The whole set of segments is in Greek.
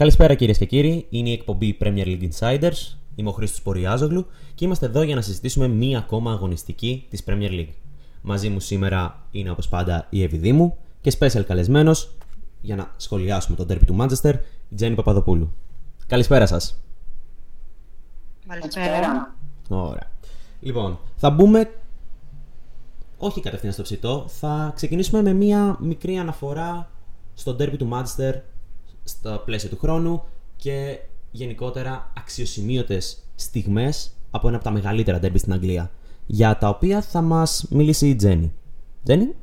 Καλησπέρα κυρίες και κύριοι, είναι η εκπομπή Premier League Insiders. Είμαι ο Χρήστος Ποριάζογλου και είμαστε εδώ για να συζητήσουμε μία ακόμα αγωνιστική της Premier League. Μαζί μου σήμερα είναι όπως πάντα η Εύη μου και special καλεσμένος για να σχολιάσουμε τον τέρπι του Manchester, η Τζέννη Παπαδοπούλου. Καλησπέρα σας. Καλησπέρα. Ωραία. Λοιπόν, θα μπούμε όχι κατευθείαν στο ψητό, θα ξεκινήσουμε με μία μικρή αναφορά στον τέρπι του Manchester στα πλαίσια του χρόνου και γενικότερα αξιοσημείωτες στιγμές από ένα από τα μεγαλύτερα ντέρμπι στην Αγγλία για τα οποία θα μας μιλήσει η Τζέννη. Τζέννη;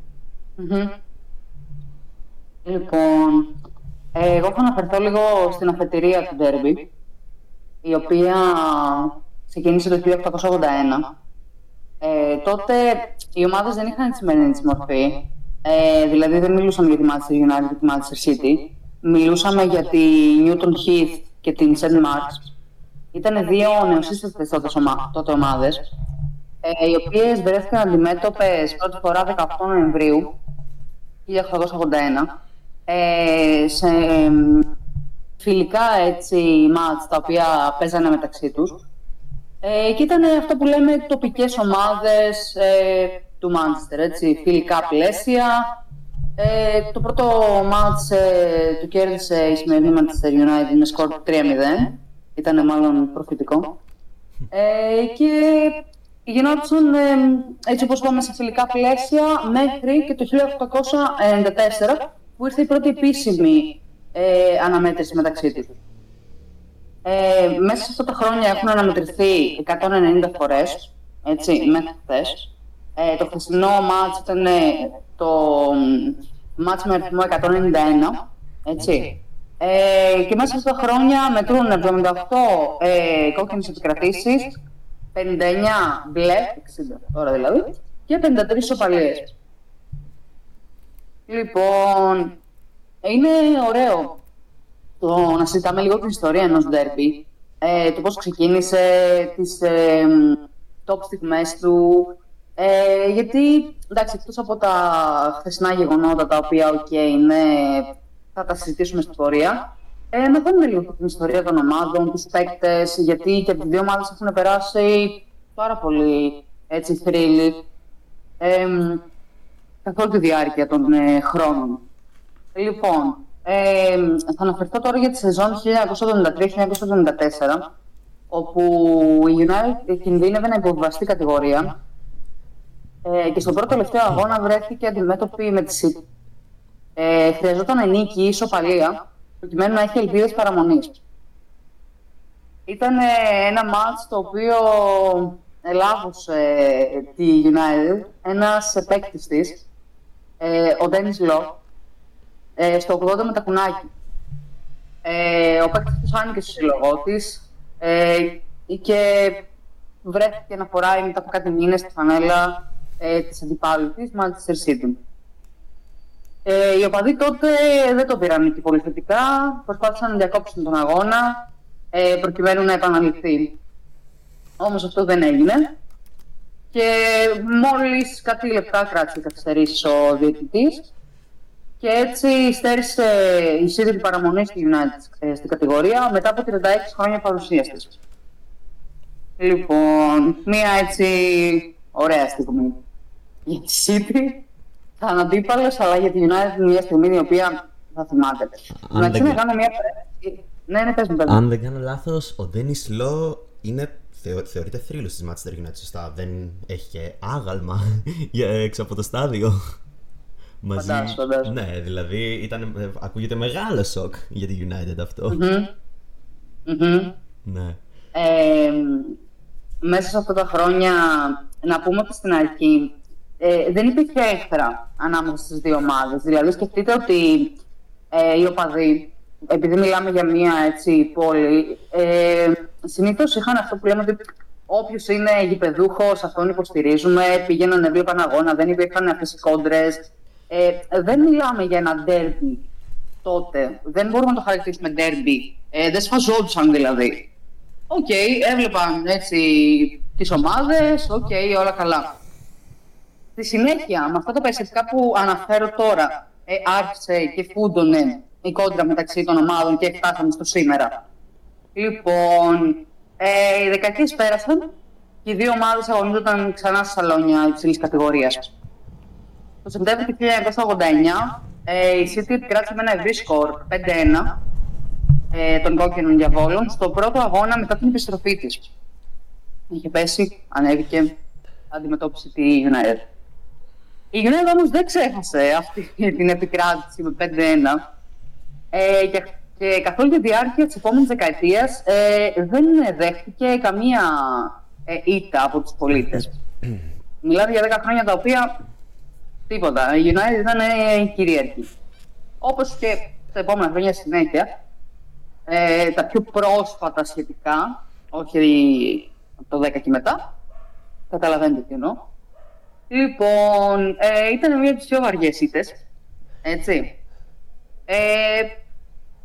Λοιπόν, εγώ θα αναφερθώ λίγο στην αφετηρία του ντέρμπι η οποία ξεκίνησε το 1881 ε, τότε οι ομάδες δεν είχαν τη σημερινή της μορφή. Ε, δηλαδή δεν μιλούσαν για τη Manchester United και τη Manchester City μιλούσαμε για τη Newton Heath και την St. Marks. Ήταν δύο νεοσύστατες τότε, ομα, τότε ομάδες, ε, οι οποίες βρέθηκαν αντιμέτωπες πρώτη φορά 18 Νοεμβρίου 1881 ε, σε φιλικά έτσι μάτς τα οποία παίζανε μεταξύ τους ε, και ήταν αυτό που λέμε τοπικές ομάδες ε, του Μάντσεστερ, έτσι, φιλικά πλαίσια ε, το πρώτο μάτς ε, του κέρδισε η σημερινή Manchester United με σκορ 3-0. Ήταν μάλλον προφητικό. Ε, και γινόντουσαν ε, έτσι όπως πάμε σε φιλικά πλαίσια μέχρι και το 1894 που ήρθε η πρώτη επίσημη ε, αναμέτρηση μεταξύ τους. Ε, μέσα σε αυτά τα χρόνια έχουν αναμετρηθεί 190 φορές, έτσι, μέχρι χθες. Ε, το χθεσινό μάτς ήταν ε, το μάτς με αριθμό 191, έτσι. Ε, και μέσα στα χρόνια μετρούν 78 ε, κόκκινες επικρατήσεις, 59 μπλε, 60 τώρα δηλαδή, και 53 σοπαλίες. Λοιπόν, είναι ωραίο το να συζητάμε λίγο την ιστορία ενός ντέρμπι, ε, το πώς ξεκίνησε, τις ε, top στιγμές του, ε, γιατί, εντάξει, εκτός από τα χθεσινά γεγονότα, τα οποία, OK, okay, θα τα συζητήσουμε στην πορεία, ε, μαθαίνουμε λίγο την ιστορία των ομάδων, τους παίκτες, γιατί και από δύο ομάδες έχουν περάσει πάρα πολύ έτσι θρύλοι ε, καθ' όλη τη διάρκεια των ε, χρόνων. Λοιπόν, ε, θα αναφερθώ τώρα για τη σεζόν 1973-1974, όπου η United κινδύνευε να υποβιβαστεί κατηγορία ε, και στον πρώτο τελευταίο αγώνα βρέθηκε αντιμέτωπη με τη City. Ε, χρειαζόταν νίκη ή ισοπαλία προκειμένου να έχει ελπίδες παραμονής. Ήταν ε, ένα μάτς το οποίο ελάβωσε τη United ένας επέκτης της, ε, ο Ντένις Λό, ε, στο 80 με τα κουνάκι. Ε, ο παίκτης τους άνοιγε στο σύλλογό της ε, και βρέθηκε να φοράει μετά από κάτι μήνες στη φανέλα ε, της αντιπάλου της, Manchester City. Ε, οι οπαδοί τότε δεν το πήραν εκεί πολύ θετικά, προσπάθησαν να διακόψουν τον αγώνα ε, προκειμένου να επαναληφθεί. Όμως αυτό δεν έγινε και μόλις κάτι λεπτά κράτησε καθυστερήσεις ο διαιτητής και έτσι στέρισε η City παραμονής στη United ε, στην κατηγορία μετά από 36 χρόνια παρουσίας της. Λοιπόν, μία έτσι ωραία στιγμή για τη City θα αντίπαλος, αλλά για τη United μια στιγμή η οποία θα θυμάται. Να δεν... κάνω μια ναι, ναι, πες μου, πες Αν δεν κάνω λάθος, ο Ντένι Λό είναι θεω, θεωρείται θρύλος της Manchester United, σωστά. Δεν έχει και άγαλμα για έξω από το στάδιο. Μαζί... Φαντάσου, φαντάσου. Ναι, δηλαδή ήταν, ακούγεται μεγάλο σοκ για τη United αυτό. Mm-hmm. Mm-hmm. Ναι. Ε, μέσα σε αυτά τα χρόνια, να πούμε ότι στην αρχή ε, δεν υπήρχε έχθρα ανάμεσα στις δύο ομάδες. Δηλαδή σκεφτείτε ότι ε, οι οπαδοί, επειδή μιλάμε για μια έτσι, πόλη, ε, συνήθως είχαν αυτό που λέμε ότι όποιος είναι γηπεδούχος, αυτόν υποστηρίζουμε, πήγαιναν, έβλεπαν αγώνα, δεν υπήρχαν αυτές οι κόντρες. Ε, δεν μιλάμε για ένα ντέρμπι τότε. Δεν μπορούμε να το χαρακτηρίσουμε ντέρμπι. Ε, δεν σφαζόντουσαν δηλαδή. OK, okay, έβλεπαν έτσι τις ομάδες, OK, okay, όλα καλά. Στη συνέχεια, με αυτά τα περιστατικά που αναφέρω τώρα, ε, άρχισε και φούντωνε η κόντρα μεταξύ των ομάδων και φτάσαμε στο σήμερα. Λοιπόν, ε, οι δεκαετίες πέρασαν και οι δύο ομάδες αγωνίζονταν ξανά στα σαλόνια υψηλής κατηγορίας. Το Σεπτέμβριο του 1989 ε, η City επικράτησε με ένα ευρύ σκορ 5-1 ε, των κόκκινων διαβόλων στο πρώτο αγώνα μετά την επιστροφή της. Είχε πέσει, ανέβηκε, αντιμετώπισε τη United. Η United όμως δεν ξέχασε αυτή την επικράτηση με 5-1 ε, και, και καθ' όλη τη διάρκεια της επόμενης δεκαετίας ε, δεν δέχτηκε καμία ε, ήττα από τους πολίτες. Μιλάμε για 10 χρόνια τα οποία Τίποτα. Η United ήταν ε, κυρίαρχη. Όπως και τα επόμενα χρόνια συνέχεια, ε, τα πιο πρόσφατα σχετικά, όχι το 10 και μετά, καταλαβαίνετε τι εννοώ. Λοιπόν, ε, ήταν μία από τις πιο βαριές ήττες. Έτσι. Ε,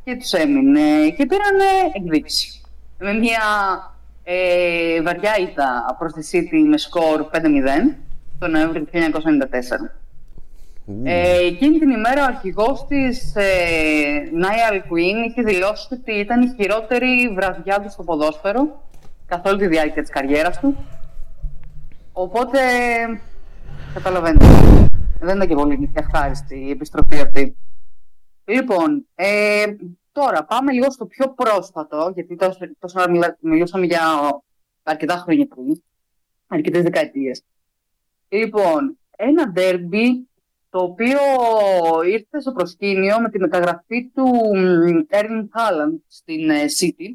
και τους έμεινε και πήραν εκδίκηση. Με μια ε, βαριά ήττα προς τη City με σκορ 5-0 τον Νοέμβριο του 1994. Ε, εκείνη την ημέρα ο αρχηγός της ε, Niall Queen είχε δηλώσει ότι ήταν η χειρότερη βραδιά του στο ποδόσφαιρο καθ' όλη τη διάρκεια της καριέρας του. Οπότε, καταλαβαίνετε, δεν ήταν και πολύ ευχάριστη η επιστροφή αυτή. Λοιπόν, ε, τώρα πάμε λίγο στο πιο πρόσφατο, γιατί τόσο, τόσο μιλούσαμε για αρκετά χρόνια πριν, αρκετές δεκαετίες. Λοιπόν, ένα ντέρμπι το οποίο ήρθε στο προσκήνιο με τη μεταγραφή του Έρνιν Χάλαντ στην ε, City.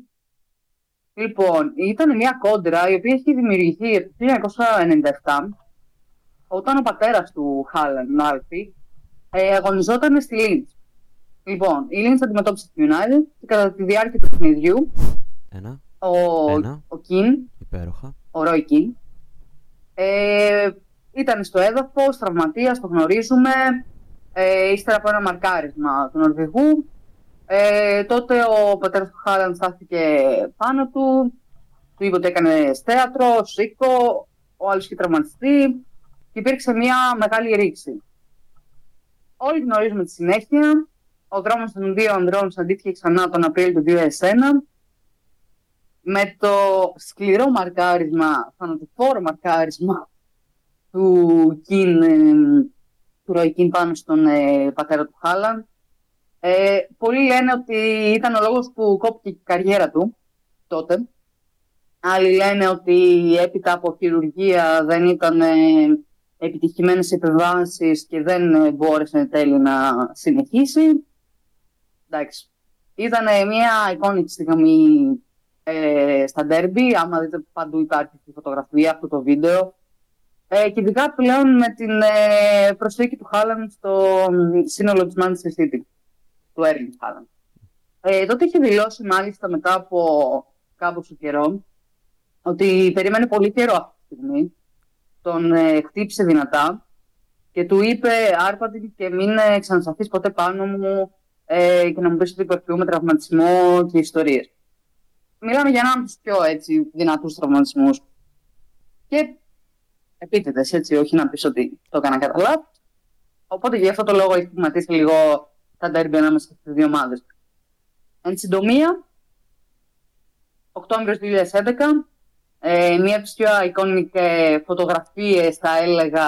Λοιπόν, ήταν μια κόντρα η οποία έχει δημιουργηθεί το 1997 όταν ο πατέρας του Χάλαντ, Μάλφι, ε, αγωνιζόταν στη Λίντς. Λοιπόν, η Λίντς αντιμετώπισε τη United και κατά τη διάρκεια του παιχνιδιού Ένα. ο, Ένα. ο Κιν, Υπέροχα. ο Ρόι Κιν, ε, ήταν στο έδαφος, τραυματία, το γνωρίζουμε. Ε, ύστερα από ένα μαρκάρισμα του Νορβηγού. Ε, τότε ο πατέρας του Χάλαντ στάθηκε πάνω του. Του είπε ότι έκανε θέατρο, σήκω. Ο άλλος είχε τραυματιστεί. Και υπήρξε μια μεγάλη ρήξη. Όλοι γνωρίζουμε τη συνέχεια. Ο δρόμος των δύο ανδρών συναντήθηκε ξανά τον Απρίλιο του 2001 με το σκληρό μαρκάρισμα, θανατηφόρο μαρκάρισμα του Κιν, του Ροϊ Κιν πάνω στον ε, πατέρα του Χάλαν. Ε, πολλοί λένε ότι ήταν ο λόγος που κόπηκε η καριέρα του τότε. Άλλοι λένε ότι έπειτα από χειρουργία δεν ήταν ε, επιτυχημένες επιβάσεις και δεν ε, μπόρεσε εν τέλει να συνεχίσει. Εντάξει. Ήταν μια εικόνικη στιγμή ε, στα ντέρμπι. Άμα δείτε παντού υπάρχει τη φωτογραφία, αυτό το βίντεο. Ε, και ειδικά πλέον με την ε, προσθήκη του Χάλαν στο σύνολο της Manchester City, του Έρλινγκ Χάλαν. Ε, τότε είχε δηλώσει μάλιστα μετά από κάποιο καιρό ότι περίμενε πολύ καιρό αυτή τη στιγμή. Τον ε, χτύπησε δυνατά και του είπε άρπατη και μην ε, ξανασταθείς ποτέ πάνω μου ε, και να μου πεις ότι υπερποιούμε τραυματισμό και ιστορίες. Μιλάμε για έναν από τους πιο έτσι, δυνατούς τραυματισμούς. Και επίτηδες, έτσι, όχι να πεις ότι το έκανα κατά λάθος. Οπότε γι' αυτό το λόγο έχει στιγματίσει λίγο τα ντέρμπι ανάμεσα στις δύο ομάδες. Εν συντομία, Οκτώβριος 2011, ε, μία από τις πιο εικόνικες φωτογραφίες, θα έλεγα,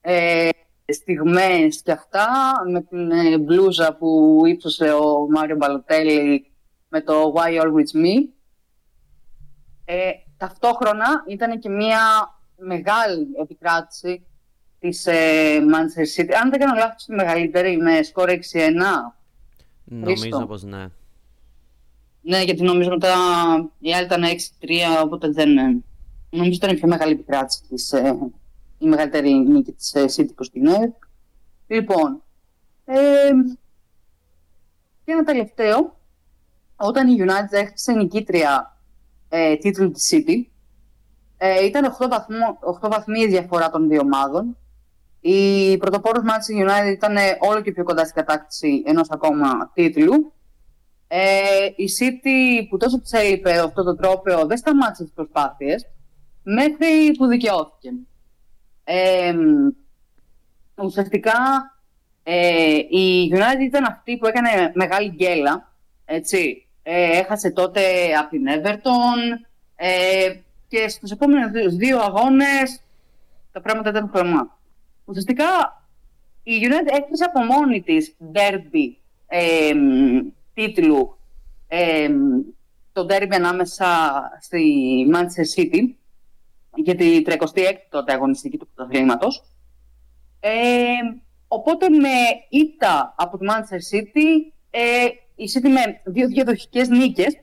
ε, στιγμές και αυτά, με την ε, μπλούζα που ύψωσε ο Μάριο Μπαλοτέλη με το Why Always Me. Ε, ταυτόχρονα ήταν και μία μεγάλη επικράτηση της ε, Manchester City. Αν δεν κάνω λάθος, τη μεγαλύτερη με σκορ 6-1. Νομίζω πως ναι. Ναι, γιατί νομίζω μετά η άλλη ήταν 6-3, οπότε δεν... Ε, νομίζω ήταν η πιο μεγάλη επικράτηση της, ε, η μεγαλύτερη νίκη της ε, City προς την Λοιπόν, ε, και ένα τελευταίο, όταν η United έχτισε νικήτρια ε, τίτλου της City, ε, ήταν 8, βαθμό, 8 βαθμοί η διαφορά των δύο ομάδων. Η πρωτοπόρος Manchester United ήταν όλο και πιο κοντά στην κατάκτηση ενός ακόμα τίτλου. Ε, η City που τόσο της έλειπε αυτό το τρόπαιο δεν σταμάτησε τις προσπάθειες μέχρι που δικαιώθηκε. Ε, ουσιαστικά Ε, η United ήταν αυτή που έκανε μεγάλη γκέλα, έτσι. Ε, έχασε τότε από την Everton ε, και στους επόμενους δύο αγώνες τα πράγματα ήταν χρωμά. Ουσιαστικά η United έκτισε από μόνη της derby ε, τίτλου ε, το derby ανάμεσα στη Manchester City για τη 36η τότε αγωνιστική του πρωταθλήματος. Ε, οπότε με ήττα από τη Manchester City, ε, η City με δύο διαδοχικές νίκες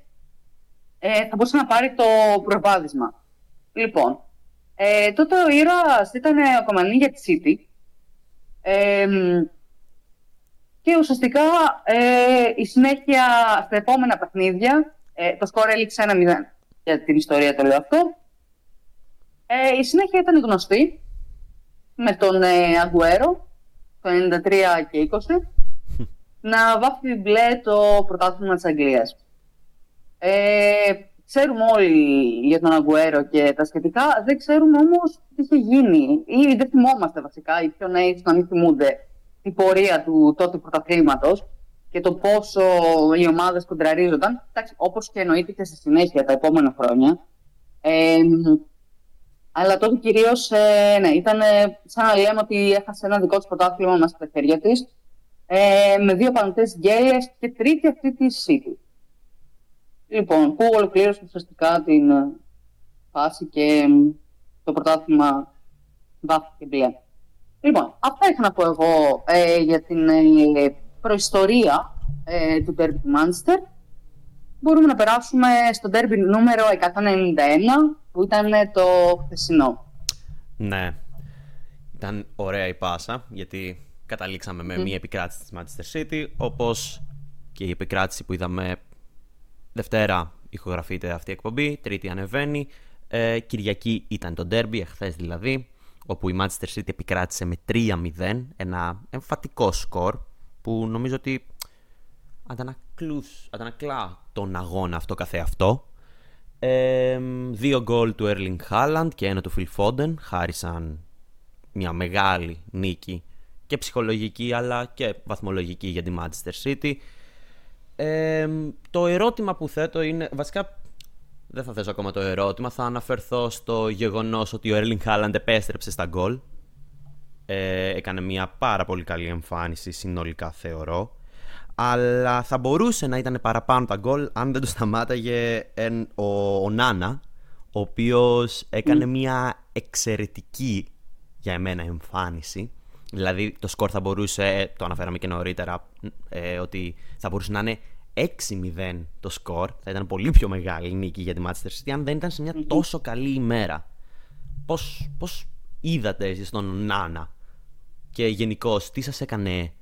ε, θα μπορούσε να πάρει το προβάδισμα. Λοιπόν, ε, τότε ο ήρωας ήταν ο Κομανί για της City ε, και ουσιαστικά ε, η συνέχεια στα επόμενα παιχνίδια, ε, το σκορ έληξε 1-0 για την ιστορία το λέω αυτό. Ε, η συνέχεια ήταν γνωστή με τον ε, Αγκουέρο το 93 και 20 να βάφει μπλε το πρωτάθλημα της Αγγλίας. Ε, ξέρουμε όλοι για τον Αγκουέρο και τα σχετικά, δεν ξέρουμε όμως τι είχε γίνει ή δεν θυμόμαστε βασικά, οι πιο νέοι να μην θυμούνται την πορεία του τότε πρωταθλήματος και το πόσο οι ομάδες κοντραρίζονταν, όπως και εννοείται και στη συνέχεια τα επόμενα χρόνια. Ε, αλλά τότε κυρίως ε, ναι, ήταν σαν να λέμε ότι έχασε ένα δικό της πρωτάθλημα μέσα στα χέρια της. Ε, με δύο πανωτέ γκέλε και τρίτη αυτή τη City. Λοιπόν, που ολοκλήρωσε ουσιαστικά την ε, φάση και το πρωτάθλημα βάφηκε μπλε. Λοιπόν, αυτά είχα να πω εγώ ε, για την ε, προϊστορία ε, του Derby Manchester. Μπορούμε να περάσουμε στο Derby νούμερο 191 που ήταν το χθεσινό. Ναι. Ήταν ωραία η πάσα, γιατί καταλήξαμε με μία επικράτηση της Manchester City, όπως και η επικράτηση που είδαμε Δευτέρα ηχογραφείται αυτή η εκπομπή, Τρίτη ανεβαίνει, ε, Κυριακή ήταν το derby, εχθές δηλαδή, όπου η Manchester City επικράτησε με 3-0, ένα εμφατικό σκορ, που νομίζω ότι αντανακλά τον αγώνα αυτό καθεαυτό. Ε, δύο γκολ του Erling Haaland και ένα του Phil Foden χάρισαν μια μεγάλη νίκη και ψυχολογική αλλά και βαθμολογική για τη Manchester City. Ε, το ερώτημα που θέτω είναι, βασικά δεν θα θέσω ακόμα το ερώτημα, θα αναφερθώ στο γεγονός ότι ο Erling Haaland επέστρεψε στα γκολ. Ε, έκανε μια πάρα πολύ καλή εμφάνιση συνολικά θεωρώ αλλά θα μπορούσε να ήταν παραπάνω τα γκολ αν δεν το σταμάταγε ο, ο Νάνα, ο οποίος έκανε μια εξαιρετική για εμένα εμφάνιση. Δηλαδή το σκορ θα μπορούσε, το αναφέραμε και νωρίτερα, ε, ότι θα μπορούσε να είναι 6-0 το σκορ. Θα ήταν πολύ πιο μεγάλη νίκη για τη Manchester City αν δεν ήταν σε μια τόσο καλή ημέρα. Πώς, πώς είδατε εσείς τον Νάνα και γενικώ τι σας έκανε,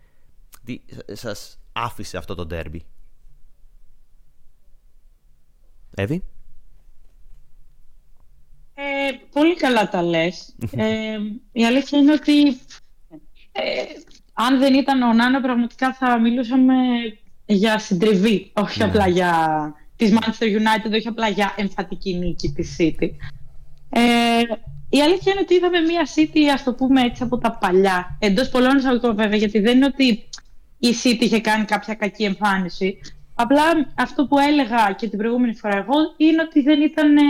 τι σας άφησε αυτό το ντέρμπι; Εύη; Ε, πολύ καλά τα λες. Ε, η αλήθεια είναι ότι ε, αν δεν ήταν ο Νάνο πραγματικά θα μιλούσαμε για συντριβή, όχι ναι. απλά για της Manchester United, όχι απλά για εμφατική νίκη της City. Ε, η αλήθεια είναι ότι είδαμε μια City, ας το πούμε έτσι, από τα παλιά, εντός πολλών εισαγωγικών βέβαια, γιατί δεν είναι ότι η City είχε κάνει κάποια κακή εμφάνιση. Απλά αυτό που έλεγα και την προηγούμενη φορά εγώ είναι ότι δεν ήταν ε,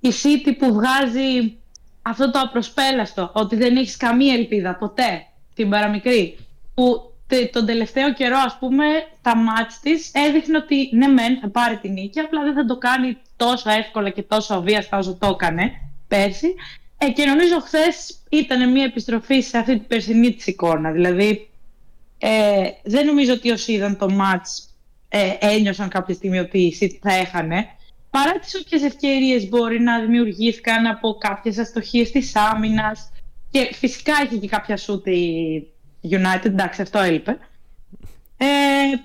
η City που βγάζει αυτό το απροσπέλαστο, ότι δεν έχεις καμία ελπίδα ποτέ, την παραμικρή. Που τον τελευταίο καιρό, ας πούμε, τα μάτς της έδειχνε ότι ναι μεν θα πάρει την νίκη, απλά δεν θα το κάνει τόσο εύκολα και τόσο αβίαστα όσο το έκανε πέρσι. Ε, και νομίζω χθες ήταν μια επιστροφή σε αυτή την περσινή της εικόνα. Δηλαδή, ε, δεν νομίζω ότι όσοι είδαν το μάτς ε, ένιωσαν κάποια στιγμή ότι η City θα έχανε. Παρά τις όποιες ευκαιρίες μπορεί να δημιουργήθηκαν από κάποιες αστοχίες της άμυνας και φυσικά έχει και κάποια σούτ η United, εντάξει αυτό έλειπε. Ε,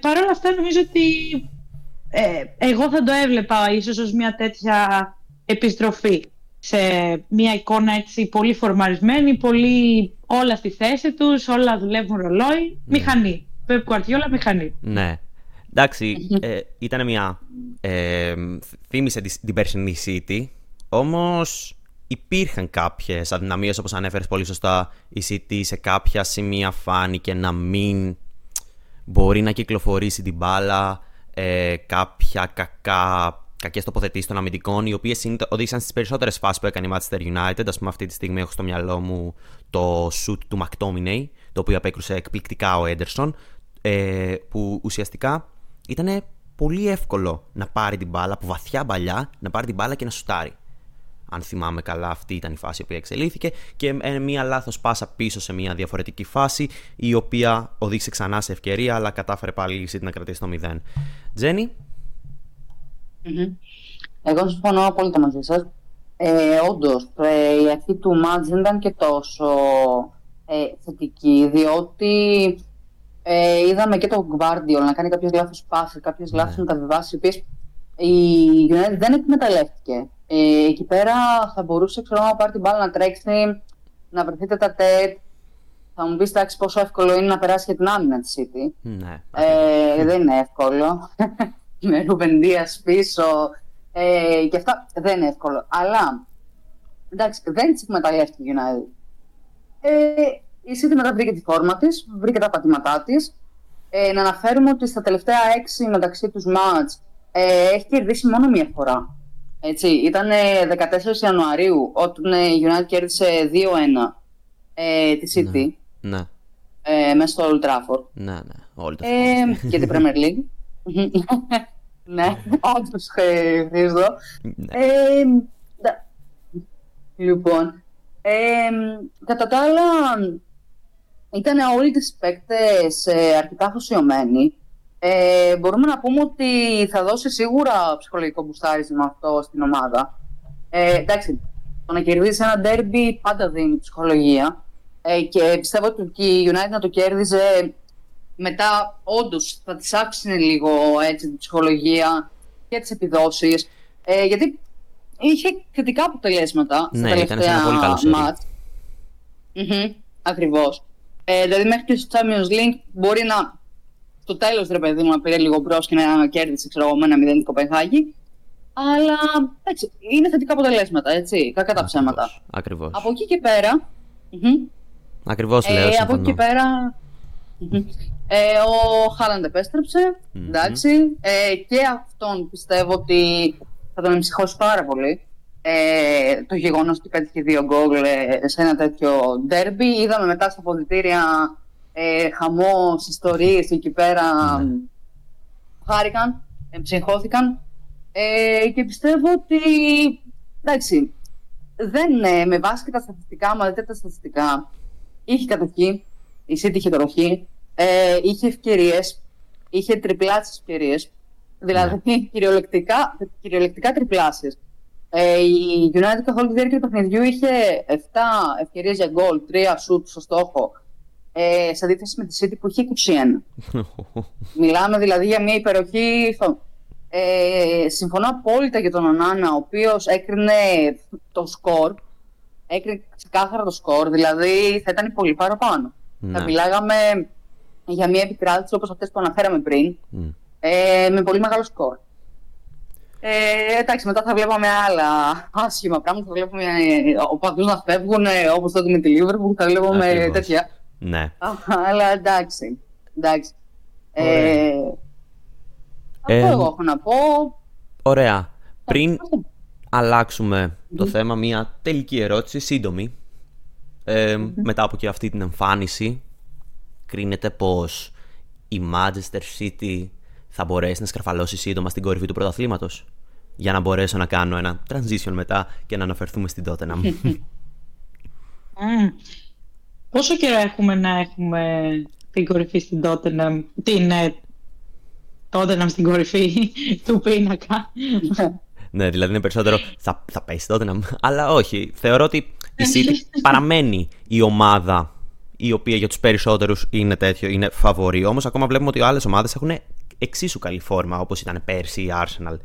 Παρ' όλα αυτά νομίζω ότι ε, εγώ θα το έβλεπα ίσως ως μια τέτοια επιστροφή σε μια εικόνα έτσι πολύ φορμαρισμένη, πολύ όλα στη θέση τους, όλα δουλεύουν ρολόι, ναι. μηχανή. Πεπ Κουαρτιόλα, μηχανή. Ναι. Εντάξει, ε, ήταν μια... Ε, θύμισε την περσινή City, όμως υπήρχαν κάποιες αδυναμίες, όπως ανέφερες πολύ σωστά. Η City σε κάποια σημεία φάνηκε να μην μπορεί να κυκλοφορήσει την μπάλα. Ε, κάποια κακά κακές τοποθετήσεις των αμυντικών, οι οποίες οδήγησαν στις περισσότερες φάσεις που έκανε η Manchester United. Α πούμε, αυτή τη στιγμή έχω στο μυαλό μου το shoot του McTominay, το οποίο απέκρουσε εκπληκτικά ο Έντερσον, ε, που ουσιαστικά ήταν πολύ εύκολο να πάρει την μπάλα από βαθιά παλιά, να πάρει την μπάλα και να σουτάρει. Αν θυμάμαι καλά, αυτή ήταν η φάση που εξελίχθηκε και μία λάθος πάσα πίσω σε μία διαφορετική φάση, η οποία οδήγησε ξανά σε ευκαιρία, αλλά κατάφερε πάλι η City να κρατήσει το 0. Τζένι, Mm-hmm. Εγώ συμφωνώ απόλυτα μαζί σας. Ε, Όντως, ε, η αρχή του μάτζ δεν ήταν και τόσο ε, θετική, διότι ε, είδαμε και τον Guardiol να κάνει κάποιε λάθος πάσει, κάποιες ναι. λάθο μεταβιβάσεις, οι οποίες η United δεν εκμεταλλεύτηκε. Ε, εκεί πέρα θα μπορούσε ξέρω, να πάρει την μπάλα να τρέξει, να βρεθείτε τα τέτ. Θα μου πεις εντάξει πόσο εύκολο είναι να περάσει για την άμυνα τη City. Ναι, ε, δεν είναι εύκολο με Ρουβεντίας πίσω ε, και αυτά δεν είναι εύκολο. Αλλά εντάξει, δεν τη εκμεταλλεύτηκε η United. Ε, η City μετά βρήκε τη φόρμα της, βρήκε τα πατήματά της. Ε, να αναφέρουμε ότι στα τελευταία έξι μεταξύ τους μάτς ε, έχει κερδίσει μόνο μία φορά. Έτσι, ήταν 14 Ιανουαρίου όταν η United κέρδισε 2-1 ε, τη City. Ναι. ναι. Ε, μέσα στο Old Trafford. Ναι, ναι. Όλοι το ε, και την Premier League. ναι, όντως χρήζω. Λοιπόν, κατά τα άλλα, ήταν όλοι τις παίκτες ε, αρκετά αφοσιωμένοι. Ε, μπορούμε να πούμε ότι θα δώσει σίγουρα ψυχολογικό μπουστάρισμα αυτό στην ομάδα. Ε, εντάξει, το να κερδίσει ένα ντέρμπι πάντα δίνει ψυχολογία. Ε, και πιστεύω ότι η United να το κέρδιζε μετά όντως θα της άξινε λίγο έτσι, την ψυχολογία και τις επιδόσεις. Ε, γιατί είχε θετικά αποτελέσματα ναι, στα τελευταία ήταν πολύ καλό μάτς. Mm-hmm, Ακριβώς. Ε, δηλαδή μέχρι και στο Champions League μπορεί να στο τέλος ρε παιδί μου να πήρε λίγο μπρος και να κέρδισε ξέρω, με ένα μηδέν την Κοπενχάγη. Αλλά έτσι, είναι θετικά αποτελέσματα, έτσι, κακά τα ψέματα. Ακριβώς. Από εκεί και πέρα. Ακριβώς λέω. Ε, από εκεί και πέρα. Ε, ο Χάλαντ εντάξει. Ε, και αυτόν πιστεύω ότι θα τον εμψυχώσει πάρα πολύ. Ε, το γεγονός ότι πέτυχε δύο γκολ ε, σε ένα τέτοιο ντέρμπι. Είδαμε μετά στα ποδητήρια ε, χαμός, ιστορίες εκεί πέρα. Mm. Χάρηκαν, εμψυχώθηκαν. Ε, και πιστεύω ότι εντάξει, δεν, ε, με βάση και τα στατιστικά, μα τα στατιστικά, είχε κατοχή, η City είχε τροχή, ε, είχε ευκαιρίες, είχε τριπλάσεις ευκαιρίες. Δηλαδή, ναι. κυριολεκτικά, κυριολεκτικά τριπλάσεις. Ε, η United καθ' όλη τη διάρκεια του παιχνιδιού είχε 7 ευκαιρίες για γκολ, 3 σουτ στο στόχο. Ε, σε αντίθεση με τη City που είχε 21. Μιλάμε δηλαδή για μια υπεροχή. Ε, συμφωνώ απόλυτα για τον Ονάνα, ο οποίος έκρινε το σκορ. Έκρινε ξεκάθαρα το σκορ, δηλαδή θα ήταν πολύ παραπάνω. Ναι. Θα μιλάγαμε για μια επικράτηση όπως αυτές που αναφέραμε πριν, mm. ε, με πολύ μεγάλο σκορ. Ε, εντάξει, μετά θα βλέπαμε άλλα άσχημα πράγματα. Θα βλέπουμε ε, οπαδούς να φεύγουν, ε, όπως τότε με τη Liverpool, θα βλέπουμε Ακριβώς. τέτοια. Ναι. Αλλά εντάξει. εντάξει. Ε, αυτό ε, εγώ έχω να πω. Ωραία. Πριν αλλάξουμε το θέμα, μια τελική ερώτηση, σύντομη. Ε, μετά από και αυτή την εμφάνιση κρίνεται πως η Manchester City θα μπορέσει να σκαρφαλώσει σύντομα στην κορυφή του πρωταθλήματος; Για να μπορέσω να κάνω ένα transition μετά και να αναφερθούμε στην Tottenham. Mm. Πόσο καιρό έχουμε να έχουμε την κορυφή στην Tottenham, την ε, Tottenham στην κορυφή του πίνακα; ναι, δηλαδή είναι περισσότερο θα, θα πέσει Tottenham. Αλλά όχι, θεωρώ ότι η City παραμένει η ομάδα η οποία για τους περισσότερους είναι τέτοιο, είναι φαβορή. Όμως ακόμα βλέπουμε ότι οι άλλες ομάδες έχουν εξίσου καλή φόρμα όπως ήταν πέρσι η Arsenal.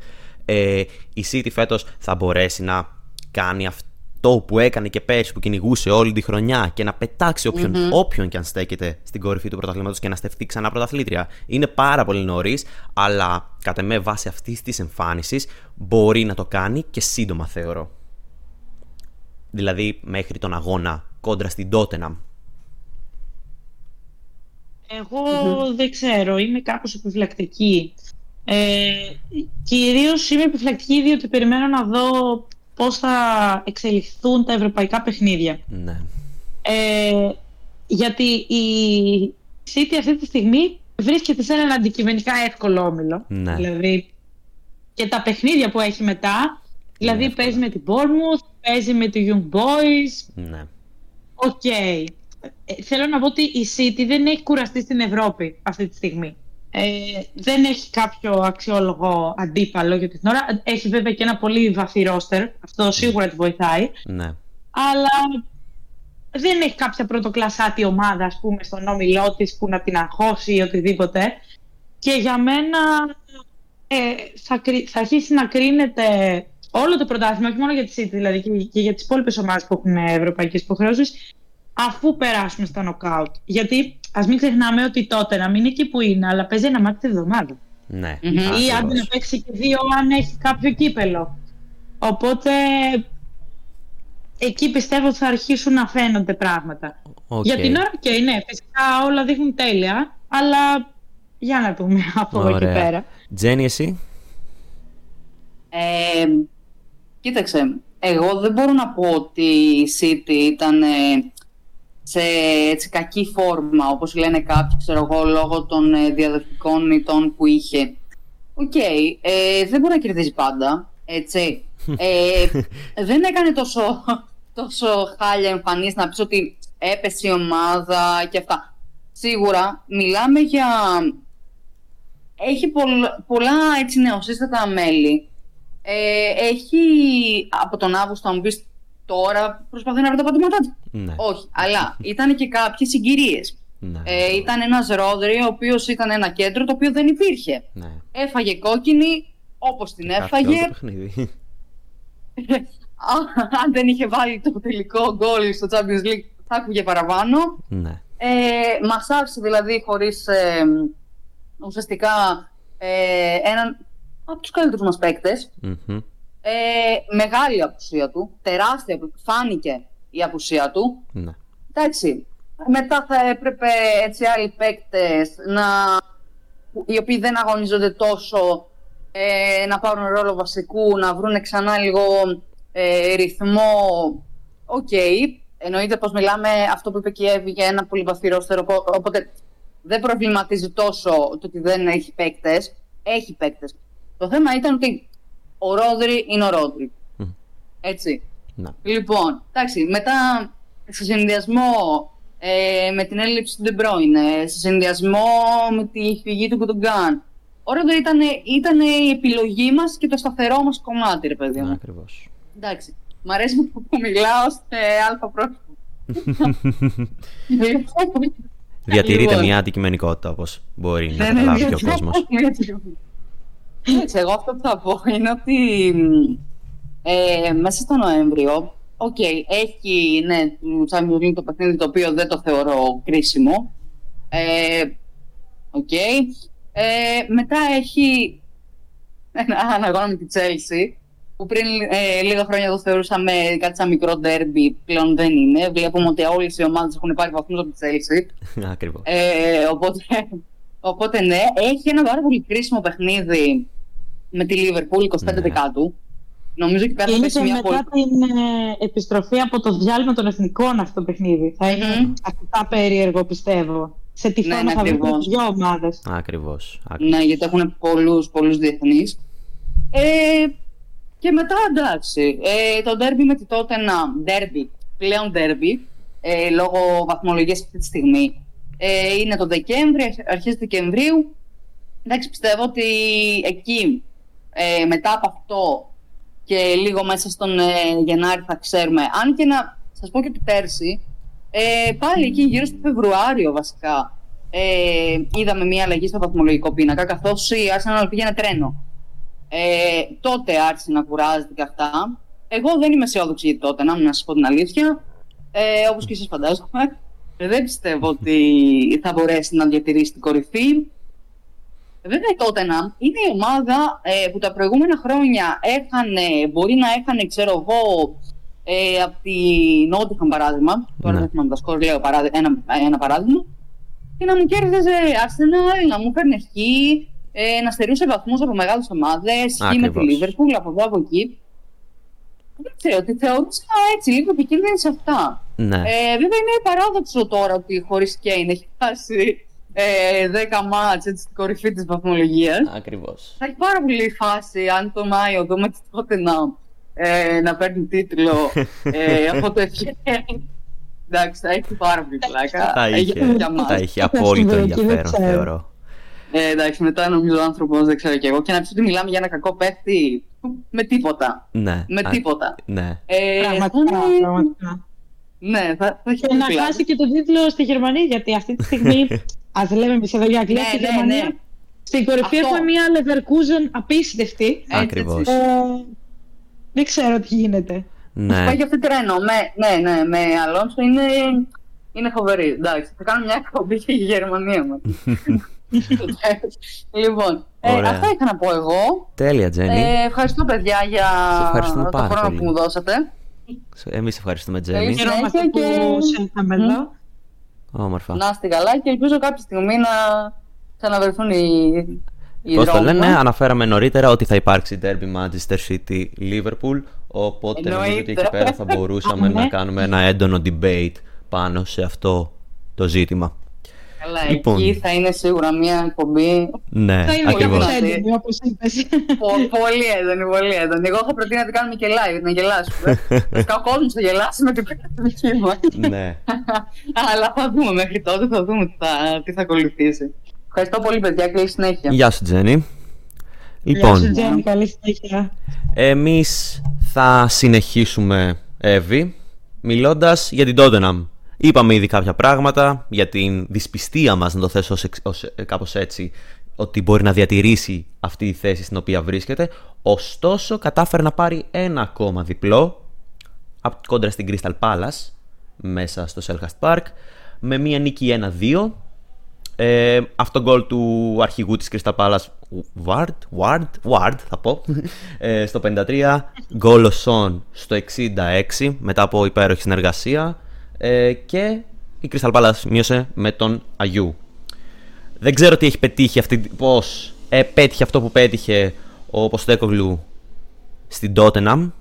Ε, η City φέτος θα μπορέσει να κάνει αυτό που έκανε και πέρσι που κυνηγούσε όλη τη χρονιά και να πετάξει όποιον, mm-hmm. όποιον και αν στέκεται στην κορυφή του πρωταθλήματος και να στεφτεί ξανά πρωταθλήτρια. Είναι πάρα πολύ νωρίς, αλλά κατά με βάση αυτής της εμφάνισης μπορεί να το κάνει και σύντομα θεωρώ. Δηλαδή μέχρι τον αγώνα κόντρα στην Tottenham. Εγώ δεν ξέρω, είμαι κάπως επιφυλακτική. Ε, κυρίως είμαι επιφυλακτική διότι περιμένω να δω πώς θα εξελιχθούν τα ευρωπαϊκά παιχνίδια. Ναι. Ε, γιατί η City αυτή τη στιγμή βρίσκεται σε έναν αντικειμενικά εύκολο όμιλο. Ναι. Δηλαδή και τα παιχνίδια που έχει μετά. Δηλαδή εύκολα. παίζει με την Bournemouth, παίζει με τη Young Boys. ναι. Οκ. Ε, θέλω να πω ότι η City δεν έχει κουραστεί στην Ευρώπη αυτή τη στιγμή. Ε, δεν έχει κάποιο αξιόλογο αντίπαλο για την ώρα. Έχει βέβαια και ένα πολύ βαθύ ρόστερ. Αυτό σίγουρα τη βοηθάει. ναι. Αλλά δεν έχει κάποια πρωτοκλασάτη ομάδα, ας πούμε, στον όμιλό της που να την αγχώσει ή οτιδήποτε. Και για μένα ε, θα, κρι- θα αρχίσει να κρίνεται όλο το πρωτάθλημα, όχι μόνο για τη City, δηλαδή και, και για τις υπόλοιπες ομάδες που έχουν ευρωπαϊκές υποχρεώσεις, αφού περάσουμε στα νοκάουτ. Γιατί ας μην ξεχνάμε ότι τότε να μην είναι εκεί που είναι, αλλά παίζει ένα μάτι τη εβδομάδα. ναι. Μμμ. Ή Ακριβώς. άντε να παίξει και δύο αν έχει κάποιο κύπελο. Οπότε εκεί πιστεύω ότι θα αρχίσουν να φαίνονται πράγματα. Οκ. Για την ώρα και ναι, φυσικά όλα δείχνουν τέλεια, αλλά για να δούμε από εδώ και Ωραία. πέρα. Τζένι, εσύ; Ε, κοίταξε, εγώ δεν μπορώ να πω ότι η City ήταν ε, σε έτσι, κακή φόρμα, όπως λένε κάποιοι, ξέρω εγώ, λόγω των ε, διαδοχικών ηττών που είχε. Οκ, ε, δεν μπορεί να κερδίζει πάντα, έτσι. Ε, δεν έκανε τόσο, τόσο χάλια εμφανίσεις να πεις ότι έπεσε η ομάδα και αυτά. Σίγουρα μιλάμε για... Έχει πολλ- πολλά έτσι νεοσύστατα μέλη. Ε, έχει από τον Αύγουστο, αν μου πεις τώρα, προσπαθεί να βρει τα πατήματά του. Ναι. Όχι, αλλά ήταν και κάποιες συγκυρίες. ναι. Ε, ήταν ένας Ρόδρυ, ο οποίος ήταν ένα κέντρο το οποίο δεν υπήρχε. ναι. Έφαγε κόκκινη, όπως την Αυτό έφαγε. το παιχνίδι. Α, αν δεν είχε βάλει το τελικό γκολ στο Champions League, θα άκουγε παραπάνω. ναι. Ε, μας άφησε δηλαδή χωρίς ε, ουσιαστικά ε, έναν από τους καλύτερους μας παίκτες. Μμμ. Ε, μεγάλη απουσία του, τεράστια, φάνηκε η απουσία του. ναι. Εντάξει, μετά θα έπρεπε έτσι άλλοι παίκτες να, οι οποίοι δεν αγωνίζονται τόσο ε, να πάρουν ρόλο βασικού, να βρουν ξανά λίγο ε, ρυθμό. Οκ, εννοείται πως μιλάμε αυτό που είπε και η Εύη για ένα πολύ βαθύ ρόστερ, οπό- οπότε δεν προβληματίζει τόσο το ότι δεν έχει παίκτες. Έχει παίκτες. Το θέμα ήταν ότι ο Ρόδρι είναι ο Ρόδρι. Μμ. Έτσι. Ναι. Λοιπόν, εντάξει, μετά σε συνδυασμό ε, με την έλλειψη του De Bruyne, σε συνδυασμό με τη φυγή του Γκουντογκάν. Ο Ρόδρι ήταν, ήταν η επιλογή μας και το σταθερό μας κομμάτι, ρε παιδί ναι. μου. Ακριβώς. Εντάξει, μ' αρέσει που που μιλάω σε αλφα πρόσωπο. Διατηρείτε Λοιπόν. μια αντικειμενικότητα όπως μπορεί να Ναι, ναι, καταλάβει και ο ναι. κόσμος. Εντάξει, εγώ αυτό που θα πω είναι ότι ε, μέσα στο Νοέμβριο, οκ, έχει ναι, του Champions League το παιχνίδι το οποίο δεν το θεωρώ κρίσιμο. Ε, οκ. Ε, μετά έχει ένα ένα αγώνα με τη Chelsea που πριν ε, λίγα χρόνια το θεωρούσαμε κάτι σαν μικρό ντέρμπι, πλέον δεν είναι. Βλέπουμε ότι όλες οι ομάδες έχουν πάρει βαθμούς από τη Chelsea. Ακριβώς. Ε, οπότε, οπότε ναι, έχει ένα πάρα πολύ κρίσιμο παιχνίδι με τη Liverpool 25 Ναι. Δεκάτου. Νομίζω ότι πέρα θα Είναι πέσει και μια πολύ. μετά την ε, επιστροφή από το διάλειμμα των εθνικών αυτό το παιχνίδι. Θα είναι Μμμ. αρκετά περίεργο, πιστεύω. Σε τι Ναι, φόρμα ναι, θα βρουν ακριβώς. οι δύο ομάδες. Ακριβώς. Ακριβώς. Ναι, γιατί έχουν πολλούς, πολλούς διεθνείς. Ε, και μετά εντάξει, ε, το ντέρμπι με τη τότε να ντέρμπι, πλέον ντέρμπι, ε, λόγω βαθμολογίας αυτή τη στιγμή, ε, είναι το Δεκέμβρη, αρχές Δεκεμβρίου. Εντάξει, πιστεύω ότι εκεί, ε, μετά από αυτό και λίγο μέσα στον ε, Γενάρη θα ξέρουμε. Αν και να σας πω και ότι πέρσι, ε, πάλι εκεί γύρω στο Φεβρουάριο βασικά, ε, είδαμε μια αλλαγή στο βαθμολογικό πίνακα, καθώς η Arsenal πήγαινε τρένο. Ε, τότε άρχισε να κουράζεται και αυτά. Εγώ δεν είμαι αισιόδοξη για τότε, να σας πω την αλήθεια. Ε, όπως και εσείς φαντάζομαι. Ε, δεν πιστεύω ότι θα μπορέσει να διατηρήσει την κορυφή. Ε, Βέβαια η Tottenham είναι η ομάδα ε, που τα προηγούμενα χρόνια έχανε, μπορεί να έχανε, ξέρω εγώ, ε, από τη Νότιχαμ παράδειγμα, τώρα Ναι. δεν θυμάμαι τα σκορ, λέω παράδει- ένα, ένα παράδειγμα, και να μου κέρδιζε Arsenal, να μου φέρνει χ, ε, να στερούσε βαθμούς από μεγάλες ομάδες, χ με τη Ακριβώς. Liverpool, από εδώ από εκεί. Δεν ξέρω, τη θεωρούσα έτσι λίγο επικίνδυνη σε αυτά. Ναι. Ε, βέβαια είναι παράδοξο τώρα ότι χωρίς Κέιν έχει φτάσει ε, 10 μάτς έτσι, στην κορυφή της βαθμολογίας. Ακριβώς. Θα έχει πάρα πολύ φάση αν το Μάιο δούμε τη Tottenham ε, να παίρνει τίτλο ε, από το ευχέ. Εντάξει, θα έχει πάρα πολύ πλάκα. Τα Ε, είχε, για μας. τα είχε απόλυτο Στην Βελγική, δεν ενδιαφέρον, ξέρω. θεωρώ. Ε, εντάξει, μετά νομίζω ο άνθρωπος, δεν ξέρω κι εγώ. Και να πει ότι μιλάμε για ένα κακό παίχτη με τίποτα. Ναι. Με Α, τίποτα. Ναι. Ε, Πραγματικά, θα είναι- πραγματικά. Ναι, θα, θα έχει Και πολύ να πλάκα. χάσει και τον τίτλο στη Γερμανία, γιατί αυτή τη στιγμή, ας λέμε εμείς εδώ για Αγγλία, Ναι, στη ναι, Γερμανία. ναι. Στην κορυφή Αυτό. έχουμε μια Leverkusen απίστευτη. Έτσι, Ακριβώς. έτσι. Ε, δεν ξέρω τι γίνεται. Ναι. Πάει για αυτή τρένο. Με, ναι, ναι, με Αλόνσο είναι, είναι φοβερή. Εντάξει, θα κάνω μια εκπομπή και για Γερμανία μας. λοιπόν, ε, Ωραία. αυτά είχα να πω εγώ. Τέλεια, Τζένι. Ε, ευχαριστώ παιδιά για Σε ευχαριστούμε το πάρα χρόνο πολύ. που μου δώσατε. Εμείς ευχαριστούμε, Καλή Τζένι. συνέχεια Χαιρόμαστε που και- σε είχαμε εδώ. Όμορφα. Να είστε καλά και ελπίζω κάποια στιγμή να ξαναβρεθούν οι, οι Πώς το δρόμοι λένε, μας. αναφέραμε νωρίτερα ότι θα υπάρξει derby Manchester City Liverpool. Οπότε νομίζω ότι Εννοείται. εκεί πέρα θα μπορούσαμε Ναι. να κάνουμε ένα έντονο debate πάνω σε αυτό το ζήτημα. Καλά, Λοιπόν. εκεί θα είναι σίγουρα μια εκπομπή Ναι, Θα είναι ακριβώς. πολύ έντονη, όπως είπες. πο- πολύ έντονη, πολύ έντονη. Εγώ θα προτείνω να την κάνουμε και live, να γελάσουμε. Βασικά ο κόσμος θα γελάσει με την δική μας. ναι. Αλλά θα δούμε μέχρι τότε, θα δούμε τι θα, τι θα ακολουθήσει. Ευχαριστώ πολύ, παιδιά. Καλή συνέχεια. Γεια σου, Τζένι. Γεια σου, Λοιπόν, Τζένι, καλή συνέχεια. εμείς θα συνεχίσουμε, Εύη, μιλώντας για την Tottenham. Είπαμε ήδη κάποια πράγματα για την δυσπιστία μας, να το θέσω ως, εξ- ως, ε, κάπως έτσι, ότι μπορεί να διατηρήσει αυτή η θέση στην οποία βρίσκεται. Ωστόσο, κατάφερε να πάρει ένα ακόμα διπλό απ- κόντρα στην Crystal Palace μέσα στο Selhurst Park με μία νίκη 1-2 ε, αυτό γκολ του αρχηγού της Crystal Palace Ward, Ward, Ward θα πω ε, στο 53 γκολ ο Son στο 66 μετά από υπέροχη συνεργασία ε, και η Crystal Palace μείωσε με τον Αγιού δεν ξέρω τι έχει πετύχει αυτή, πώς ε, πέτυχε αυτό που πέτυχε ο Ποστέκογλου στην Tottenham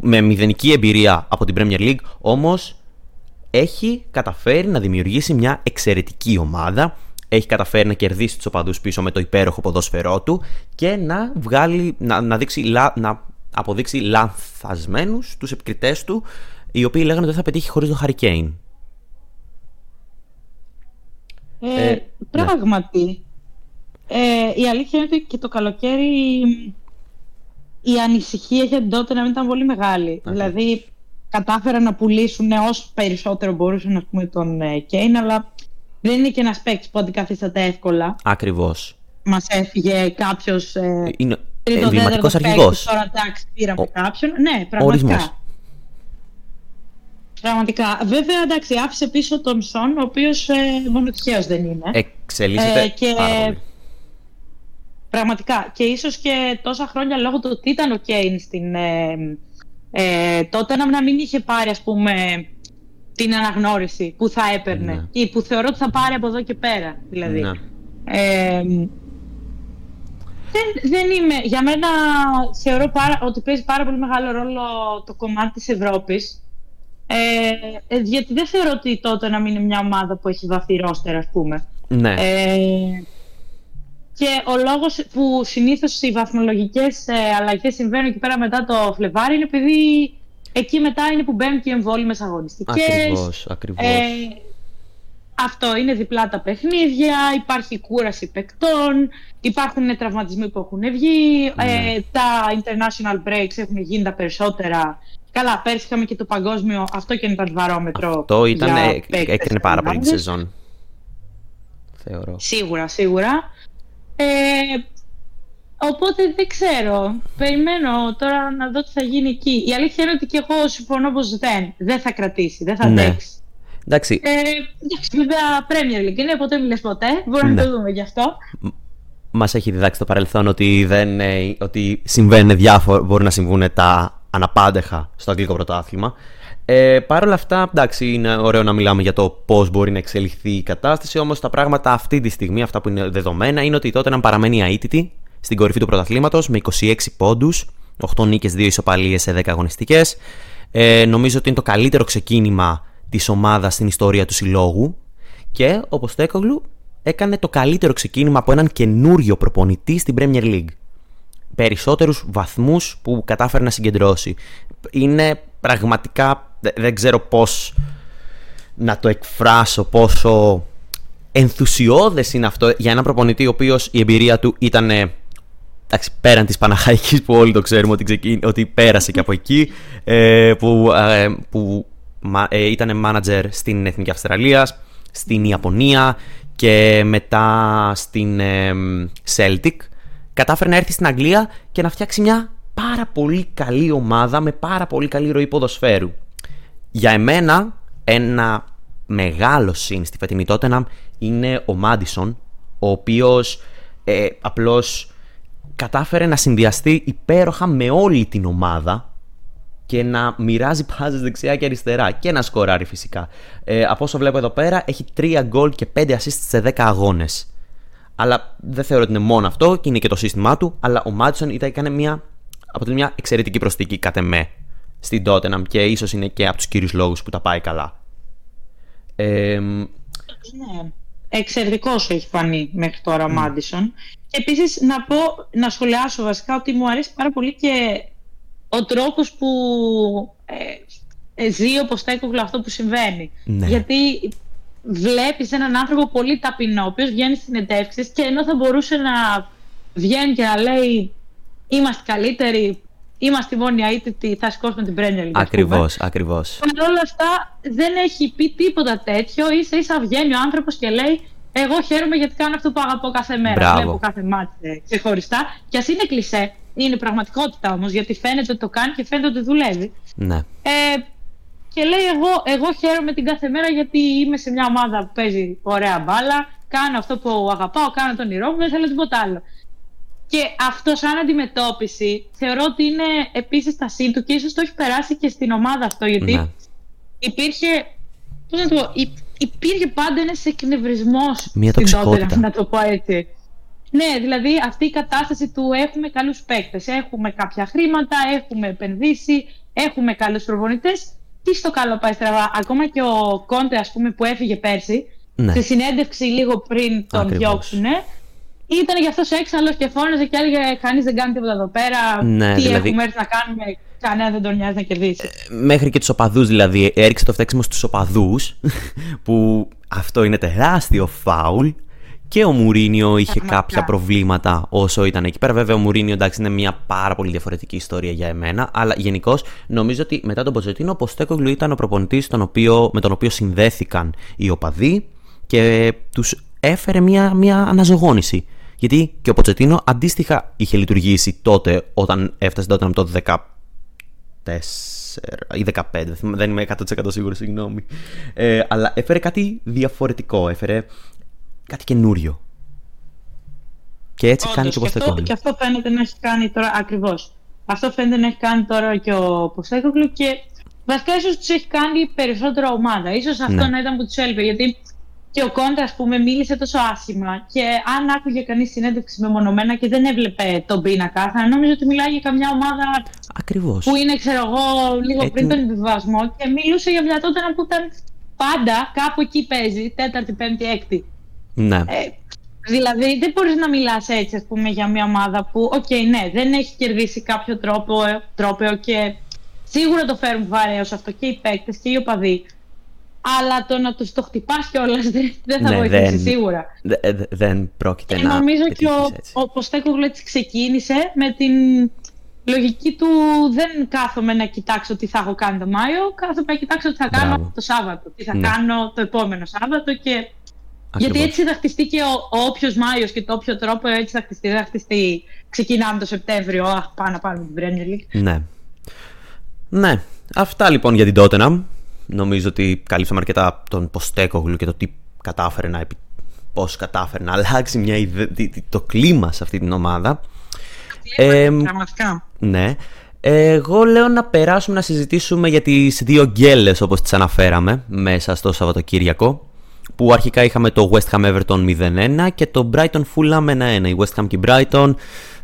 με μηδενική εμπειρία από την Premier League, όμως έχει καταφέρει να δημιουργήσει μια εξαιρετική ομάδα. Έχει καταφέρει να κερδίσει τους οπαδούς πίσω με το υπέροχο ποδόσφαιρό του και να, βγάλει, να, να, δείξει, λα- να αποδείξει λανθασμένους τους επικριτές του οι οποίοι λέγανε ότι δεν θα πετύχει χωρίς τον Harry Kane. Ε, Ε, πράγματι. Ε, η αλήθεια είναι ότι και το καλοκαίρι η ανησυχία για την τότε να μην ήταν πολύ μεγάλη. Δηλαδή, κατάφεραν να πουλήσουν όσο περισσότερο μπορούσαν ας πούμε, τον ε, Κέιν, αλλά δεν είναι και ένας παίκτης που αντικαθίσταται εύκολα. Ακριβώς. Μας έφυγε κάποιος. Ε, Είναι τρίτος, εμβληματικός τέταρτος αρχηγός. παίκτης, Τώρα εντάξει, πήραμε Ο- κάποιον. Ναι, πραγματικά. ορισμός. Πραγματικά. Βέβαια, εντάξει, άφησε πίσω τον Σον, ο οποίος ε, μόνο τυχαίο δεν είναι. Εξελίσσεται Ε, και- πάρα πολύ. Πραγματικά. Και ίσως και τόσα χρόνια λόγω του ότι ήταν ο Κέιν στην. Ε, ε, τότε να, να μην είχε πάρει, ας πούμε, την αναγνώριση που θα έπαιρνε Ναι. ή που θεωρώ ότι θα πάρει από εδώ και πέρα. Δηλαδή. Ναι. Ε, δεν, δεν είμαι. Για μένα θεωρώ πάρα, ότι παίζει πάρα πολύ μεγάλο ρόλο το κομμάτι της Ευρώπης. Ε, ε, γιατί δεν θεωρώ ότι τότε να μην είναι μια ομάδα που έχει βαθύ ρόστερ, ας πούμε. Ναι. Ε, και ο λόγος που συνήθως οι βαθμολογικές ε, αλλαγές συμβαίνουν εκεί πέρα μετά το Φλεβάρι είναι επειδή εκεί μετά είναι που μπαίνουν και οι εμβόλυμες αγωνιστικές. Ακριβώς, ακριβώς. Ε, αυτό είναι διπλά τα παιχνίδια, υπάρχει κούραση παικτών, υπάρχουν τραυματισμοί που έχουν βγει, Ναι. ε, τα international breaks έχουν γίνει τα περισσότερα. Καλά, πέρσι είχαμε και το παγκόσμιο, αυτό και ήταν βαρόμετρο. Αυτό ήταν, για ε, παίκτες έκρινε πάρα πολύ τη ομάδες. σεζόν. Θεωρώ. Σίγουρα, σίγουρα. Ε, οπότε δεν ξέρω. Περιμένω τώρα να δω τι θα γίνει εκεί. Η αλήθεια είναι ότι και εγώ συμφωνώ πως δεν. Δεν θα κρατήσει, δεν θα Ναι. αντέξει. Εντάξει, Ε, εντάξει, βέβαια Premier League είναι, ποτέ μιλες ποτέ. Μπορούμε Ναι. να το δούμε γι' αυτό. μας έχει διδάξει το παρελθόν ότι, δεν, ε, ότι συμβαίνουν διάφορα, μπορεί να συμβούν τα αναπάντεχα στο αγγλικό πρωτάθλημα. Ε, Παρ' όλα αυτά, εντάξει, είναι ωραίο να μιλάμε για το πώς μπορεί να εξελιχθεί η κατάσταση. Όμως τα πράγματα αυτή τη στιγμή, αυτά που είναι δεδομένα, είναι ότι τότε να παραμένει αίτητη στην κορυφή του πρωταθλήματος με 26 πόντους, 8 νίκες, 2 ισοπαλίες σε 10 αγωνιστικές. Ε, νομίζω ότι είναι το καλύτερο ξεκίνημα της ομάδας στην ιστορία του συλλόγου. Και ο Ποστέκογλου έκανε το καλύτερο ξεκίνημα από έναν καινούριο προπονητή στην Premier League. Περισσότερους βαθμούς που κατάφερε να συγκεντρώσει. Είναι πραγματικά, δεν ξέρω πώς να το εκφράσω, πόσο ενθουσιώδες είναι αυτό για έναν προπονητή ο οποίος η εμπειρία του ήταν εντάξει, πέραν της Παναχαϊκής που όλοι το ξέρουμε ότι, ότι πέρασε και από εκεί ε, που, ε, που ε, ήταν μάνατζερ στην Εθνική Αυστραλία, στην Ιαπωνία και μετά στην ε, Celtic κατάφερε να έρθει στην Αγγλία και να φτιάξει μια πάρα πολύ καλή ομάδα με πάρα πολύ καλή ροή ποδοσφαίρου. Για εμένα ένα μεγάλο συν στη φετινή Tottenham είναι ο Μάντισον ο οποίος ε, απλώς κατάφερε να συνδυαστεί υπέροχα με όλη την ομάδα και να μοιράζει πάζες δεξιά και αριστερά και να σκοράρει φυσικά. Ε, από όσο βλέπω εδώ πέρα έχει 3 γκολ και 5 assists σε 10 αγώνες. Αλλά δεν θεωρώ ότι είναι μόνο αυτό και είναι και το σύστημά του, αλλά ο Μάτσον ήταν, έκανε μια, αποτελεί μια εξαιρετική προσθήκη κατά με στην Tottenham και ίσως είναι και από τους κύριους λόγους που τα πάει καλά. Ε, ναι. Εξαιρετικός έχει φανεί μέχρι τώρα ο Μάντισον. Και επίσης να πω, να σχολιάσω βασικά ότι μου αρέσει πάρα πολύ και ο τρόπος που ε, ε, ζει ο Ποστέκογλου αυτό που συμβαίνει. Ναι. Γιατί βλέπεις έναν άνθρωπο πολύ ταπεινό, ο οποίος βγαίνει στην συνεντεύξεις και ενώ θα μπορούσε να βγαίνει και να λέει είμαστε καλύτεροι, είμαστε οι μόνοι αίτητοι, θα σηκώσουμε την Premier League. Ακριβώς, ακριβώς. Παρ' όλα αυτά δεν έχει πει τίποτα τέτοιο, ίσα ίσα βγαίνει ο άνθρωπος και λέει εγώ χαίρομαι γιατί κάνω αυτό που αγαπώ κάθε μέρα. Μπράβο. Βλέπω κάθε μάτι ξεχωριστά. Και ας είναι κλεισέ, είναι πραγματικότητα όμως, γιατί φαίνεται ότι το κάνει και φαίνεται ότι δουλεύει. Ναι. Ε, και λέει: εγώ, εγώ χαίρομαι την κάθε μέρα γιατί είμαι σε μια ομάδα που παίζει ωραία μπάλα. Κάνω αυτό που αγαπάω, κάνω τον ηρώ μου, δεν θέλω τίποτα άλλο. Και αυτό, σαν αντιμετώπιση, θεωρώ ότι είναι επίσης τα σύν του και ίσως το έχει περάσει και στην ομάδα αυτό. Γιατί ναι. υπήρχε. Πώς να το πω, υπήρχε πάντα ένας εκνευρισμός στην τότε, να το πω έτσι. Ναι, δηλαδή αυτή η κατάσταση του έχουμε καλούς παίκτες, έχουμε κάποια χρήματα, έχουμε επενδύσει, έχουμε καλούς προπονητές. Τι στο καλό πάει στραβά. Ακόμα και ο Κόντε, ας πούμε, που έφυγε πέρσι, ναι. σε συνέντευξη λίγο πριν τον Ακριβώς. διώξουνε, ήταν γι' αυτό έξαλλο και φώναζε και έλεγε: Κανείς δεν κάνει τίποτα εδώ πέρα. Ναι, τι δηλαδή... έχουμε έρθει να κάνουμε, κανένα δεν τον νοιάζει να κερδίσει. Ε, μέχρι και τους οπαδούς δηλαδή. Έριξε το φταίξιμο στους οπαδούς, που αυτό είναι τεράστιο φάουλ. Και ο Μουρίνιο είχε κάποια προβλήματα όσο ήταν εκεί πέρα. Βέβαια, ο Μουρίνιο εντάξει είναι μια πάρα πολύ διαφορετική ιστορία για εμένα. Αλλά γενικώς νομίζω ότι μετά τον Ποτσετίνο, ο Ποστέκογλου ήταν ο προπονητής με τον οποίο συνδέθηκαν οι οπαδοί και τους έφερε μια, μια αναζωγόνηση. Γιατί και ο Ποτσετίνο αντίστοιχα είχε λειτουργήσει τότε όταν έφτασε τότε το 14 ή 15, δεν είμαι 100% σίγουρος, συγγνώμη. Ε, αλλά έφερε κάτι διαφορετικό, έφερε κάτι καινούριο. Και έτσι κάνει και ο Ποστέκογλου. Και αυτό φαίνεται να έχει κάνει τώρα ακριβώς. Αυτό φαίνεται να έχει κάνει τώρα και ο Ποστέκογλου και βασικά ίσως τους έχει κάνει περισσότερο ομάδα. Ίσως αυτό ναι. να ήταν που τους έλειπε. Γιατί και ο Κόντε, ας πούμε, μίλησε τόσο άσχημα. Και αν άκουγε κανείς συνέντευξη μεμονωμένα και δεν έβλεπε τον πίνακα, θα νόμιζε ότι μιλάει για καμιά ομάδα. Ακριβώς. Που είναι, ξέρω εγώ, λίγο πριν τον υποβιβασμό. Και μιλούσε για μια Τότεναμ που ήταν πάντα κάπου εκεί παίζει, τέταρτη, πέμπτη, έκτη. Ναι. Ε, δηλαδή, δεν μπορείς να μιλάς έτσι, ας πούμε, για μια ομάδα που, OK, okay, ναι, δεν έχει κερδίσει κάποιο τρόπαιο, τρόπο και σίγουρα το φέρουν βαρέως αυτό και οι παίκτες και οι οπαδοί. Αλλά το να τους το χτυπάς κιόλας δεν θα ναι, βοηθήσει δεν, σίγουρα. Δε, δεν πρόκειται και να. Νομίζω και ο, ο Ποστέκογλου έτσι ξεκίνησε με την λογική του δεν κάθομαι να κοιτάξω τι θα έχω κάνει το Μάιο, κάθομαι να κοιτάξω τι θα κάνω το Σάββατο, τι θα ναι. κάνω το επόμενο Σάββατο και... Γιατί έτσι θα χτιστεί και ο, ο όποιος Μάιος και το όποιο τρόπο έτσι θα χτιστεί. Δεν θα χτιστεί ξεκινάμε το Σεπτέμβριο. Αχ, πάμε να πάρουμε την Premier League. Ναι. Ναι. Αυτά λοιπόν για την Tottenham νομίζω ότι καλύψαμε αρκετά τον Ποστέκογλου και το τι κατάφερε να πώς κατάφερε να αλλάξει μια ιδε... το κλίμα σε αυτή την ομάδα. Ε, πραγματικά. Ναι. Εγώ λέω να περάσουμε να συζητήσουμε για τις δύο γκέλες όπως τις αναφέραμε μέσα στο Σαββατοκύριακο που αρχικά είχαμε το West Ham Everton 0-1 και το Brighton Fulham 1-1. Η West Ham και η Brighton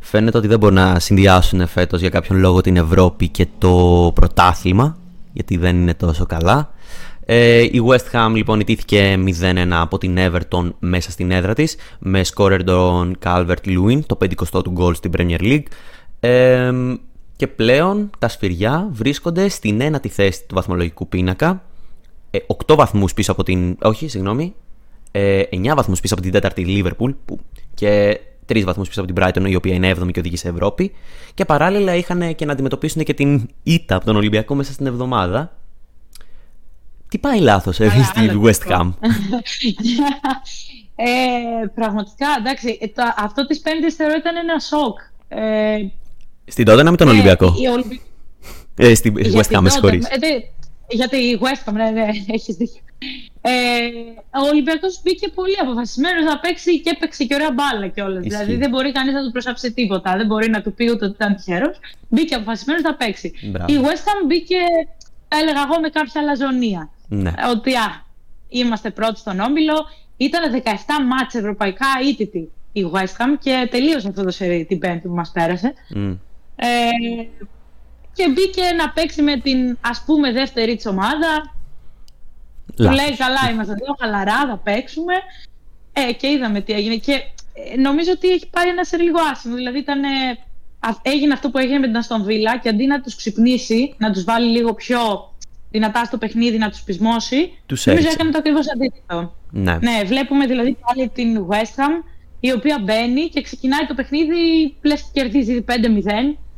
φαίνεται ότι δεν μπορούν να συνδυάσουν φέτος για κάποιον λόγο την Ευρώπη και το πρωτάθλημα γιατί δεν είναι τόσο καλά. Ε, η West Ham λοιπόν ιτήθηκε 0-1 από την Everton μέσα στην έδρα της με σκόρερ τον Calvert Lewin, το 50 του γκολ στην Premier League. Ε, και πλέον τα σφυριά βρίσκονται στην ένατη θέση του βαθμολογικού πίνακα. 8 ε, βαθμούς πίσω από την... Όχι, συγγνώμη. 9 ε, βαθμούς πίσω από την τέταρτη Liverpool που... και 3 βαθμούς πίσω από την Brighton η οποία είναι 7η και οδηγεί σε Ευρώπη. Και παράλληλα είχαν και να αντιμετωπίσουν και την ήττα από τον Ολυμπιακό μέσα στην εβδομάδα. Τι πάει λάθος ε, στη West Ham; ε, πραγματικά, εντάξει, το, αυτό της πέμπτης θεωρώ ήταν ένα σοκ. Ε, στην Τότενα με τον Ολυμπιακό; Ε, στην West Ham, με συγχωρείς. Γιατί η West Ham, ναι, ναι, έχεις δίκιο. Ε, ο Ολυμπιακό μπήκε πολύ αποφασισμένος να παίξει και έπαιξε και ωραία μπάλα κιόλας. Δηλαδή δεν μπορεί κανείς να του προσάψει τίποτα. Δεν μπορεί να του πει ούτε ότι ήταν τυχερός. Μπήκε αποφασισμένος να παίξει. Μπράβο. Η West Ham μπήκε, θα έλεγα εγώ, με κάποια αλαζονία. Ναι. Ότι α, είμαστε πρώτοι στον όμιλο. Ήταν 17 μάτς ευρωπαϊκά ήττητη η West Ham και τελείωσε αυτό το σερί την πέμπτη που μας πέρασε. Mm. Ε, και μπήκε να παίξει με την ας πούμε δεύτερη της ομάδα. Του λέει καλά είμαστε εδώ, χαλαρά, θα παίξουμε. Ε, και είδαμε τι έγινε. Και ε, νομίζω ότι έχει πάρει ένα σε λίγο άσχημο. Δηλαδή ήταν, έγινε αυτό που έγινε με την Αστον Βίλα και αντί να τους ξυπνήσει, να τους βάλει λίγο πιο δυνατά στο παιχνίδι, να τους πεισμώσει, τους νομίζω έκανε το ακριβώς αντίθετο. Ναι. ναι, βλέπουμε δηλαδή πάλι την West Ham η οποία μπαίνει και ξεκινάει το παιχνίδι, λες κερδίζει 5-0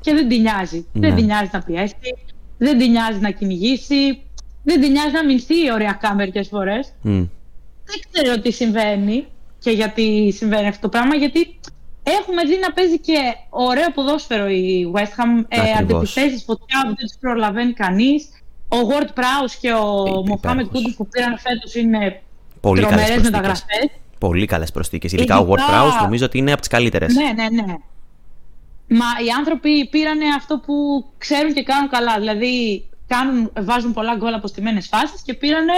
και δεν την νοιάζει. Ναι. Δεν την νοιάζει να πιέσει, δεν την νοιάζει να κυνηγήσει, δεν την νοιάζει να μηνθεί ωριακά μερικέ φορές. Mm. Δεν ξέρω τι συμβαίνει και γιατί συμβαίνει αυτό το πράγμα, γιατί έχουμε δει να παίζει και ωραίο ποδόσφαιρο η West Ham. Ε, Αντιπιθέσει φωτιά που δεν τους προλαβαίνει κανείς. Ο Ward Prowse και ο Μοχάμετ Κούντου που πήραν φέτος είναι τρομερές μεταγραφές. Πολύ καλές προσθήκες. Ειδικά, ο Ward Prowse νομίζω ότι είναι από τις καλύτερες. Ναι, ναι, ναι. Μα οι άνθρωποι πήραν αυτό που ξέρουν και κάνουν καλά. Δηλαδή κάνουν, βάζουν πολλά γκολ από στιμένες φάσεις και πήραν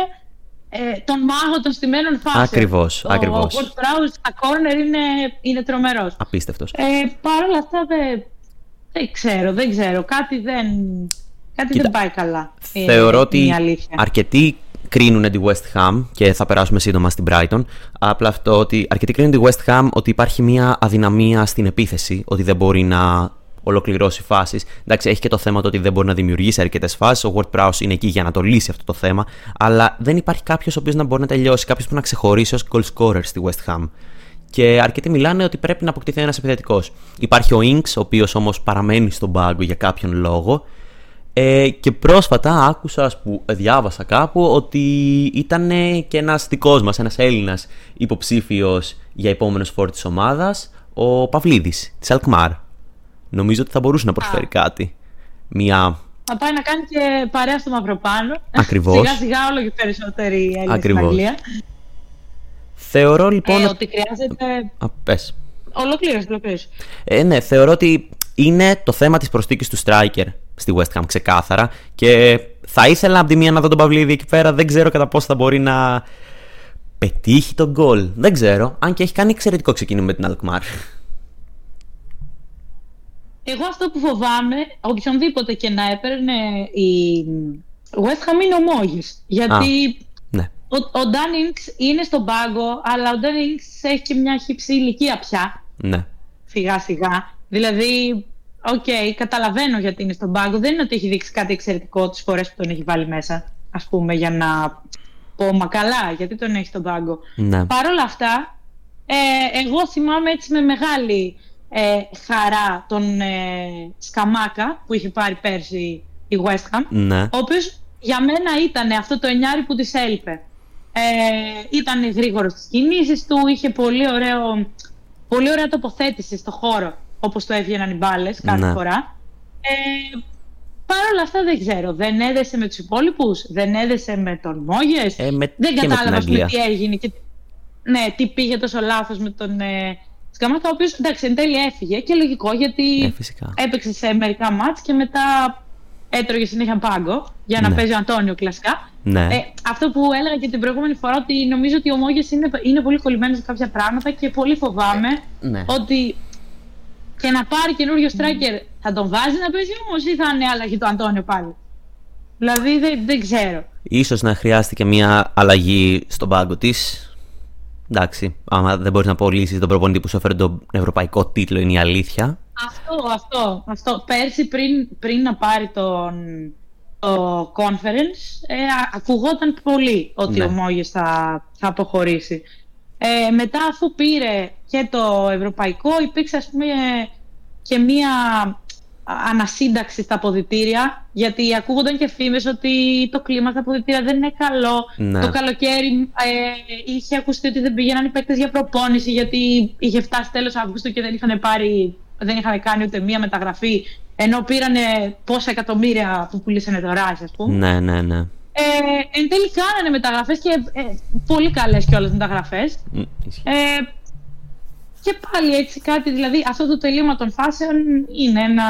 ε, τον μάγο των στιμένων φάσεων. Ακριβώς. Ο Ward Prowse στα κόρνερ είναι, είναι τρομερός. Απίστευτος. Ε, Παρ' όλα αυτά δεν, δεν ξέρω, δεν ξέρω. Κάτι δεν, κάτι δεν πάει καλά. Θεωρώ ότι αρκετοί κρίνουν τη West Ham και θα περάσουμε σύντομα στην Brighton. Απλά αυτό ότι αρκετοί κρίνουν τη West Ham ότι υπάρχει μια αδυναμία στην επίθεση, ότι δεν μπορεί να ολοκληρώσει φάσεις. Εντάξει, έχει και το θέμα το ότι δεν μπορεί να δημιουργήσει αρκετές φάσεις. Ο Ward Prowse είναι εκεί για να το λύσει αυτό το θέμα. Αλλά δεν υπάρχει κάποιος ο οποίος να μπορεί να τελειώσει, κάποιος που να ξεχωρίσει ως goal scorer στη West Ham. Και αρκετοί μιλάνε ότι πρέπει να αποκτηθεί ένας επιθετικός. Υπάρχει ο Inks, ο οποίος όμως παραμένει στον πάγκο για κάποιον λόγο. Ε, και πρόσφατα άκουσα, που διάβασα κάπου, ότι ήταν και ένας δικός μας, ένας Έλληνας υποψήφιος για επόμενος φόρ της ομάδας, ο Παυλίδης, της Αλκμάρ. Νομίζω ότι θα μπορούσε να προσφέρει κάτι. Μια... Θα πάει να κάνει και παρέα στο Μαυροπάνο. Ακριβώς. σιγά σιγά όλο και περισσότεροι Έλληνες στην Αγγλία. Θεωρώ λοιπόν... Ε, ότι χρειάζεται... Α, πες. Ολοκλήρωση, ολοκλήρωση. Ε, ναι, θεωρώ ότι είναι το θέμα της προσθήκης του striker στη West Ham ξεκάθαρα και θα ήθελα από τη μία να δω τον Παυλίδη εκεί πέρα δεν ξέρω κατά πόσο θα μπορεί να πετύχει τον γκολ δεν ξέρω, αν και έχει κάνει εξαιρετικό ξεκίνημα με την Alkmaar εγώ αυτό που φοβάμαι, οποιονδήποτε και να έπαιρνε η West Ham είναι ομόγης. Γιατί ναι. ο, ο είναι στον πάγκο, αλλά ο Dan έχει και μια χύψη ηλικία πια. Ναι. Σιγά σιγά. Δηλαδή, OK, okay, καταλαβαίνω γιατί είναι στον πάγκο. Δεν είναι ότι έχει δείξει κάτι εξαιρετικό τις φορές που τον έχει βάλει μέσα, ας πούμε, για να πω μα καλά, γιατί τον έχει στον πάγκο. Ναι. Παρ' όλα αυτά, ε, εγώ θυμάμαι έτσι με μεγάλη ε, χαρά τον ε, Σκαμάκα που είχε πάρει πέρσι η West Ham, ναι. ο οποίος για μένα ήταν αυτό το εννιάρι που της έλειπε. Ε, ήταν γρήγορος στις κινήσεις του, είχε πολύ, ωραίο, πολύ ωραία τοποθέτηση στο χώρο όπως το έβγαιναν οι μπάλες κάθε ναι. φορά. Ε, Παρ' όλα αυτά δεν ξέρω. Δεν έδεσε με τους υπόλοιπους, δεν έδεσε με τον Μόγες. Ε, δεν κατάλαβα τι έγινε και ναι, τι πήγε τόσο λάθος με τον ε, Σκαμάκα, ο οποίος εντάξει εν τέλει έφυγε και λογικό γιατί Ε, φυσικά. έπαιξε σε μερικά μάτς και μετά έτρωγε συνέχεια πάγκο για να Ναι. παίζει ο Αντώνιο κλασικά. Ναι. Ε, αυτό που έλεγα και την προηγούμενη φορά ότι νομίζω ότι ο Μόγες είναι, είναι πολύ κολλημένος σε κάποια πράγματα και πολύ φοβάμαι Ναι. ότι και να πάρει καινούριο striker θα τον βάζει να παίζει όμως ή θα είναι άλλαγη το Αντώνιο πάλι; Δηλαδή δεν, δεν ξέρω. Ίσως να χρειάστηκε μια αλλαγή στον πάγκο της. Εντάξει, άμα δεν μπορείς να πωλήσει τον προπονητή που σου έφερε τον ευρωπαϊκό τίτλο, είναι η αλήθεια. Αυτό, αυτό, αυτό. Πέρσι πριν, πριν να πάρει τον, το conference, ε, α- ακουγόταν πολύ ότι Ναι. ο Μόγες θα, θα αποχωρήσει. Ε, μετά αφού πήρε και το ευρωπαϊκό, υπήρξε ας πούμε και μία ανασύνταξη στα αποδητήρια, γιατί ακούγονταν και φήμες ότι το κλίμα στα αποδητήρια δεν είναι καλό. Ναι. Το καλοκαίρι ε, είχε ακουστεί ότι δεν πήγαιναν οι παίκτες για προπόνηση, γιατί είχε φτάσει τέλος Αυγούστου και δεν είχαν πάρει, δεν είχαν κάνει ούτε μία μεταγραφή, ενώ πήρανε πόσα εκατομμύρια που πουλήσανε το Ράις, ας πούμε. Ναι, ναι, ναι. Ε, εν τέλει κάνανε μεταγραφές και ε, πολύ καλές κιόλας μεταγραφές. Μ, ισχύει. Ε, και πάλι έτσι κάτι, δηλαδή αυτό το τελείωμα των φάσεων είναι ένα,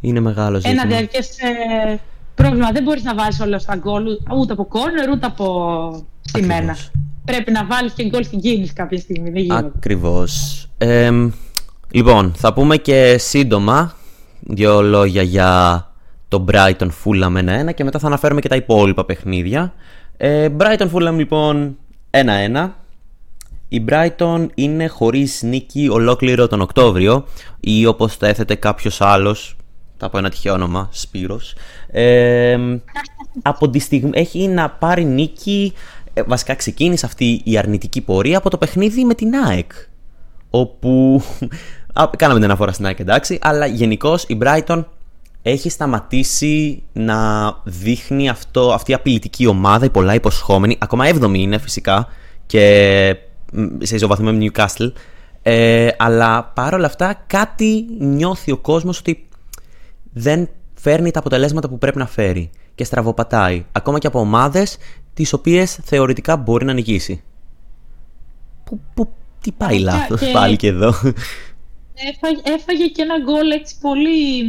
Είναι μεγάλος ένα ζήτημα. διαρκές ε, πρόβλημα. Δεν μπορείς να βάλεις όλα στα γκολ ούτε από κόρνερ ούτε από στημένα. Ακριβώς. Πρέπει να βάλεις και γκολ στην κίνηση κάποια στιγμή. Δεν γίνεται. Ακριβώς. Εμ, λοιπόν, θα πούμε και σύντομα δύο λόγια για το Brighton Fulham 1-1 και μετά θα αναφέρουμε και τα υπόλοιπα παιχνίδια. Ε, Brighton Fulham λοιπόν 1-1. Η Brighton είναι χωρίς νίκη ολόκληρο τον Οκτώβριο ή όπως το έθετε κάποιος άλλος, θα πω ένα τυχαίο όνομα, Σπύρος. Ε, από τη στιγμή έχει να πάρει νίκη, ε, βασικά ξεκίνησε αυτή η αρνητική πορεία από το παιχνίδι με την ΑΕΚ. Όπου, α, κάναμε την αναφορά στην ΑΕΚ εντάξει, αλλά γενικώς η Brighton έχει σταματήσει να δείχνει αυτό, αυτή η απειλητική ομάδα, η πολλά υποσχόμενη. Ακόμα 7η είναι φυσικά και μ, σε ισοβαθμό με Newcastle. Ε, αλλά παρόλα αυτά κάτι νιώθει ο κόσμος ότι δεν φέρνει τα αποτελέσματα που πρέπει να φέρει και στραβοπατάει. Ακόμα και από ομάδες τις οποίες θεωρητικά μπορεί να νικήσει. Που, που, τι πάει Και- λάθος και- πάλι και εδώ. Έφαγε, έφαγε και ένα γκολ έτσι πολύ.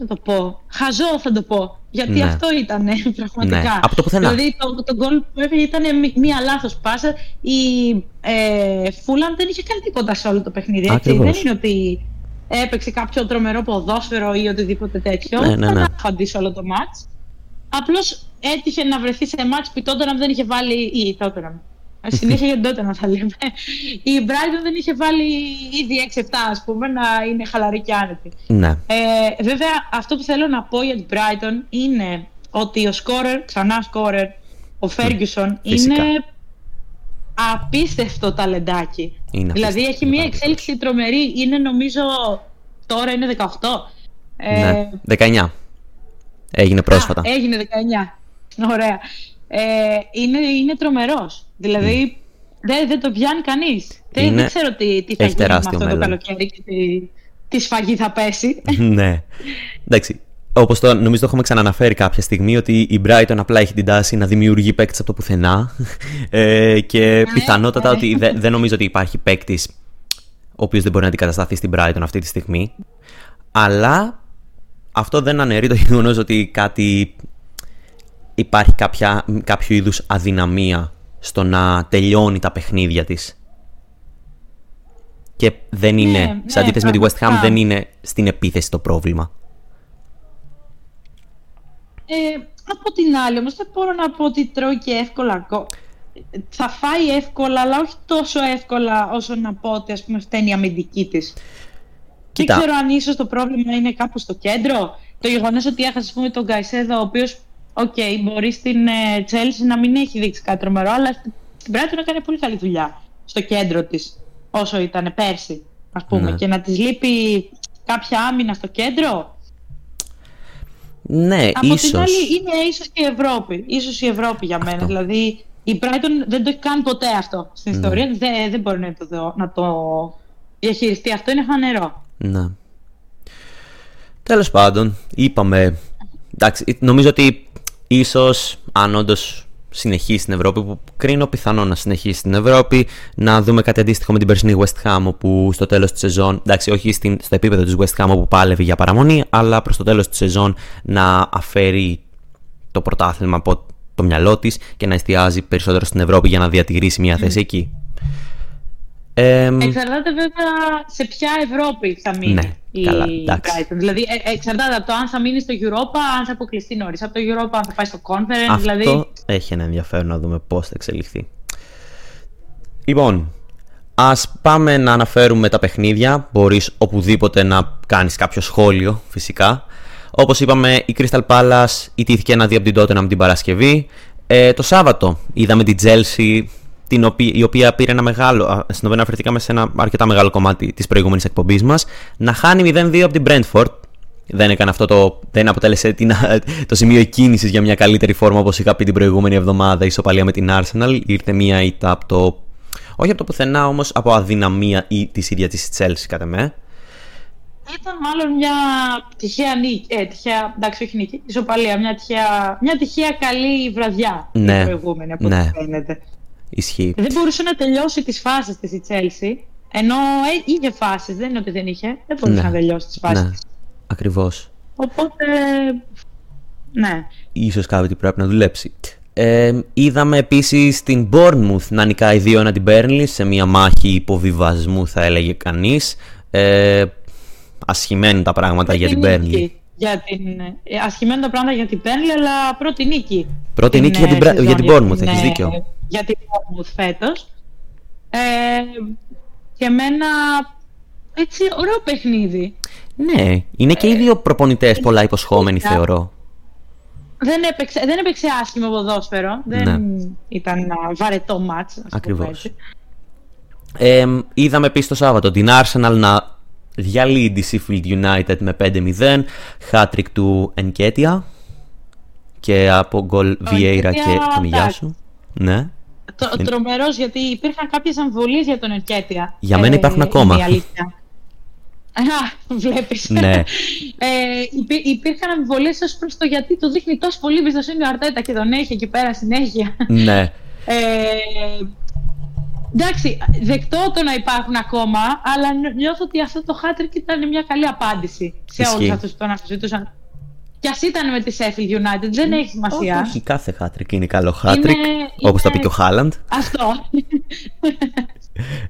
Θα το πω. Χαζό θα το πω. Γιατί Ναι. αυτό ήταν πραγματικά. Ναι, από το πουθενά. Δηλαδή το, το γκολ που έφυγε ήταν μη- μία λάθος πάσα. Η ε, Φούλαμ δεν είχε κάνει τίποτα σε όλο το παιχνίδι. Έτσι. Ακριβώς. Δεν είναι ότι έπαιξε κάποιο τρομερό ποδόσφαιρο ή οτιδήποτε τέτοιο. Ναι, ναι, ναι. Δεν θα σε όλο το μάτς. Απλώς έτυχε να βρεθεί σε μάτς που η Tottenham δεν είχε βάλει. ή η Tottenham. Συνέχεια για την Tottenham θα λέμε. Η Brighton δεν είχε βάλει ήδη 6-7 ας πούμε να είναι χαλαρή και άνετη. ναι. Ε, βέβαια αυτό που θέλω να πω για την Brighton είναι ότι ο σκόρερ, ξανά σκόρερ, ο Ferguson φυσικά. είναι απίστευτο ταλεντάκι. Είναι δηλαδή απίστευτο έχει μια ταλέντο. εξέλιξη τρομερή. Είναι νομίζω τώρα είναι 18. Ε, ναι. 19. Έγινε πρόσφατα. Α, έγινε 19. Ωραία. Ε, είναι, είναι τρομερός. Δηλαδή δεν, δεν το πιάνει κανείς. Δεν, Είναι- δεν ξέρω τι, τι θα έχει γίνει με τεράστιο αυτό το μέλλον. καλοκαίρι και τι, τι σφαγή θα πέσει. ναι. Εντάξει. Όπως το νομίζω το έχουμε ξαναναφέρει κάποια στιγμή ότι η Brighton απλά έχει την τάση να δημιουργεί παίκτη από το πουθενά. Ε, και πιθανότατα ναι. ότι δεν, δεν νομίζω ότι υπάρχει παίκτης ο οποίος δεν μπορεί να αντικατασταθεί στην Brighton αυτή τη στιγμή. Αλλά αυτό δεν αναιρεί το γεγονός ότι κάτι υπάρχει κάποια, κάποιο είδους αδυναμία στο να τελειώνει τα παιχνίδια της. Και δεν είναι, ναι, σε αντίθεση με τη West Ham, πραγματικά. δεν είναι στην επίθεση το πρόβλημα. Ε, από την άλλη όμως δεν μπορώ να πω ότι τρώει και εύκολα γκολ. Ε, Θα φάει εύκολα, αλλά όχι τόσο εύκολα όσο να πω ότι ας πούμε φταίει η αμυντική της. Κοίτα. Δεν ξέρω αν ίσως το πρόβλημα είναι κάπου στο κέντρο. Το γεγονός ότι έχασε ας πούμε, τον Καϊσέδο, ο οποίος, οκ, μπορεί στην ε, Chelsea να μην έχει δείξει κάτι τρομερό, αλλά στην στην Brighton έκανε πολύ καλή δουλειά στο κέντρο της, όσο ήταν πέρσι, ας πούμε. Ναι. Και να της λείπει κάποια άμυνα στο κέντρο, Ναι, από ίσως. την άλλη είναι ίσως και η Ευρώπη. Ίσως η Ευρώπη για μένα. Αυτό. Δηλαδή η Brighton δεν το έχει κάνει ποτέ αυτό στην Ναι. ιστορία. Δεν, δεν μπορεί να το, δω- να το διαχειριστεί. Αυτό είναι φανερό. Ναι. Τέλος πάντων, είπαμε... Εντάξει, νομίζω ότι ίσως αν όντως συνεχίσει στην Ευρώπη, που κρίνω πιθανό να συνεχίσει στην Ευρώπη, να δούμε κάτι αντίστοιχο με την περσινή West Ham, όπου στο τέλος της σεζόν, εντάξει, όχι στην, στο επίπεδο της West Ham όπου πάλευε για παραμονή, αλλά προς το τέλος της σεζόν να αφαιρεί το πρωτάθλημα από το μυαλό της και να εστιάζει περισσότερο στην Ευρώπη για να διατηρήσει μια θέση εκεί. Ε, εξαρτάται βέβαια σε ποια Ευρώπη θα μείνει ναι, η καλά, Brighton. Δηλαδή ε, εξαρτάται από το αν θα μείνει στο Europa, αν θα αποκλειστεί νωρίς. Από το Europa, αν θα πάει στο Conference. Αυτό δηλαδή... έχει ένα ενδιαφέρον να δούμε πώς θα εξελιχθεί. Λοιπόν, ας πάμε να αναφέρουμε τα παιχνίδια. Μπορείς οπουδήποτε να κάνεις κάποιο σχόλιο, φυσικά. Όπως είπαμε, η Crystal Palace ιτήθηκε ένα 2 από την Tottenham την Παρασκευή. Ε, το Σάββατο είδαμε την Chelsea την οποία, η οποία πήρε ένα μεγάλο, στην οποία αναφερθήκαμε σε ένα αρκετά μεγάλο κομμάτι της προηγούμενης εκπομπής μας, να χάνει 0-2 από την Brentford. Δεν έκανε αυτό το. Δεν αποτέλεσε την, το σημείο κίνηση για μια καλύτερη φόρμα όπως είχα πει την προηγούμενη εβδομάδα. Ισοπαλία με την Arsenal. Ήρθε μια ήττα από το. Όχι από το πουθενά όμως, από αδυναμία ή της ίδια της Chelsea κατά με. Ήταν μάλλον μια τυχαία νίκη. Ε, τυχαία, εντάξει, όχι νίκη. Ισοπαλία. Μια τυχαία, μια τυχαία καλή βραδιά. Ναι. Η προηγούμενη, από ναι. ό,τι φαίνεται. Ισχύει. Δεν μπορούσε να τελειώσει τις φάσεις της η Chelsea. Ενώ ε, είχε φάσεις, δεν είναι ότι δεν είχε. Δεν μπορούσε Ναι. να τελειώσει τις φάσεις. Ναι. Ακριβώς. Οπότε. Ναι. Ίσως κάτι πρέπει να δουλέψει. Ε, είδαμε επίσης την Bournemouth να νικάει 2-1 την Burnley σε μια μάχη υποβιβασμού θα έλεγε κανείς. Ε, ασχημένουν τα πράγματα για την νίκη. Burnley. Για την... ε, Ασχημένα τα πράγματα για την Burnley, αλλά πρώτη νίκη. Πρώτη Την, νίκη για την, ε, Bra- σεζόν για την Bournemouth, έχεις ε, δίκιο. Για την Bournemouth φέτος. Ε, και εμένα έτσι ωραίο παιχνίδι. Ναι, είναι και οι δύο προπονητές πολλά υποσχόμενοι Ναι. θεωρώ. Δεν έπαιξε, δεν έπαιξε άσχημο ποδόσφαιρο. Δεν Ναι. ήταν ένα βαρετό μάτς. ας το πω Ακριβώς. έτσι. Ε, είδαμε επίσης το Σάββατο την Arsenal να διαλύει τη Sheffield United με 5-0. Hat-trick του Enketia και από γκολ Vieira Nketiah, και Τομιγιάσου. εντάξει. Ναι. Το, τρομερός γιατί υπήρχαν κάποιες αμφιβολίες για τον Ερκέτια. Για μένα υπάρχουν ακόμα. Είναι η αλήθεια. Α, βλέπεις. Ναι. ε, υπή, υπήρχαν αμφιβολίες ως προς το γιατί του δείχνει τόσο πολύ εμπιστοσύνη ο Αρτέτα και τον έχει εκεί πέρα συνέχεια. ναι. Ε, εντάξει, δεκτώ το να υπάρχουν ακόμα, αλλά νιώ- νιώθω ότι αυτό το hat ήταν μια καλή απάντηση σε Ισχύει. όλους αυτούς που τον αμφισβητούσαν. Κι ας ήταν με τη Sheffield United, δεν έχει σημασία. Όχι, κάθε hat-trick είναι καλό hat-trick, Είναι- όπως τα είναι- πει και ο Χάλαντ. Αυτό.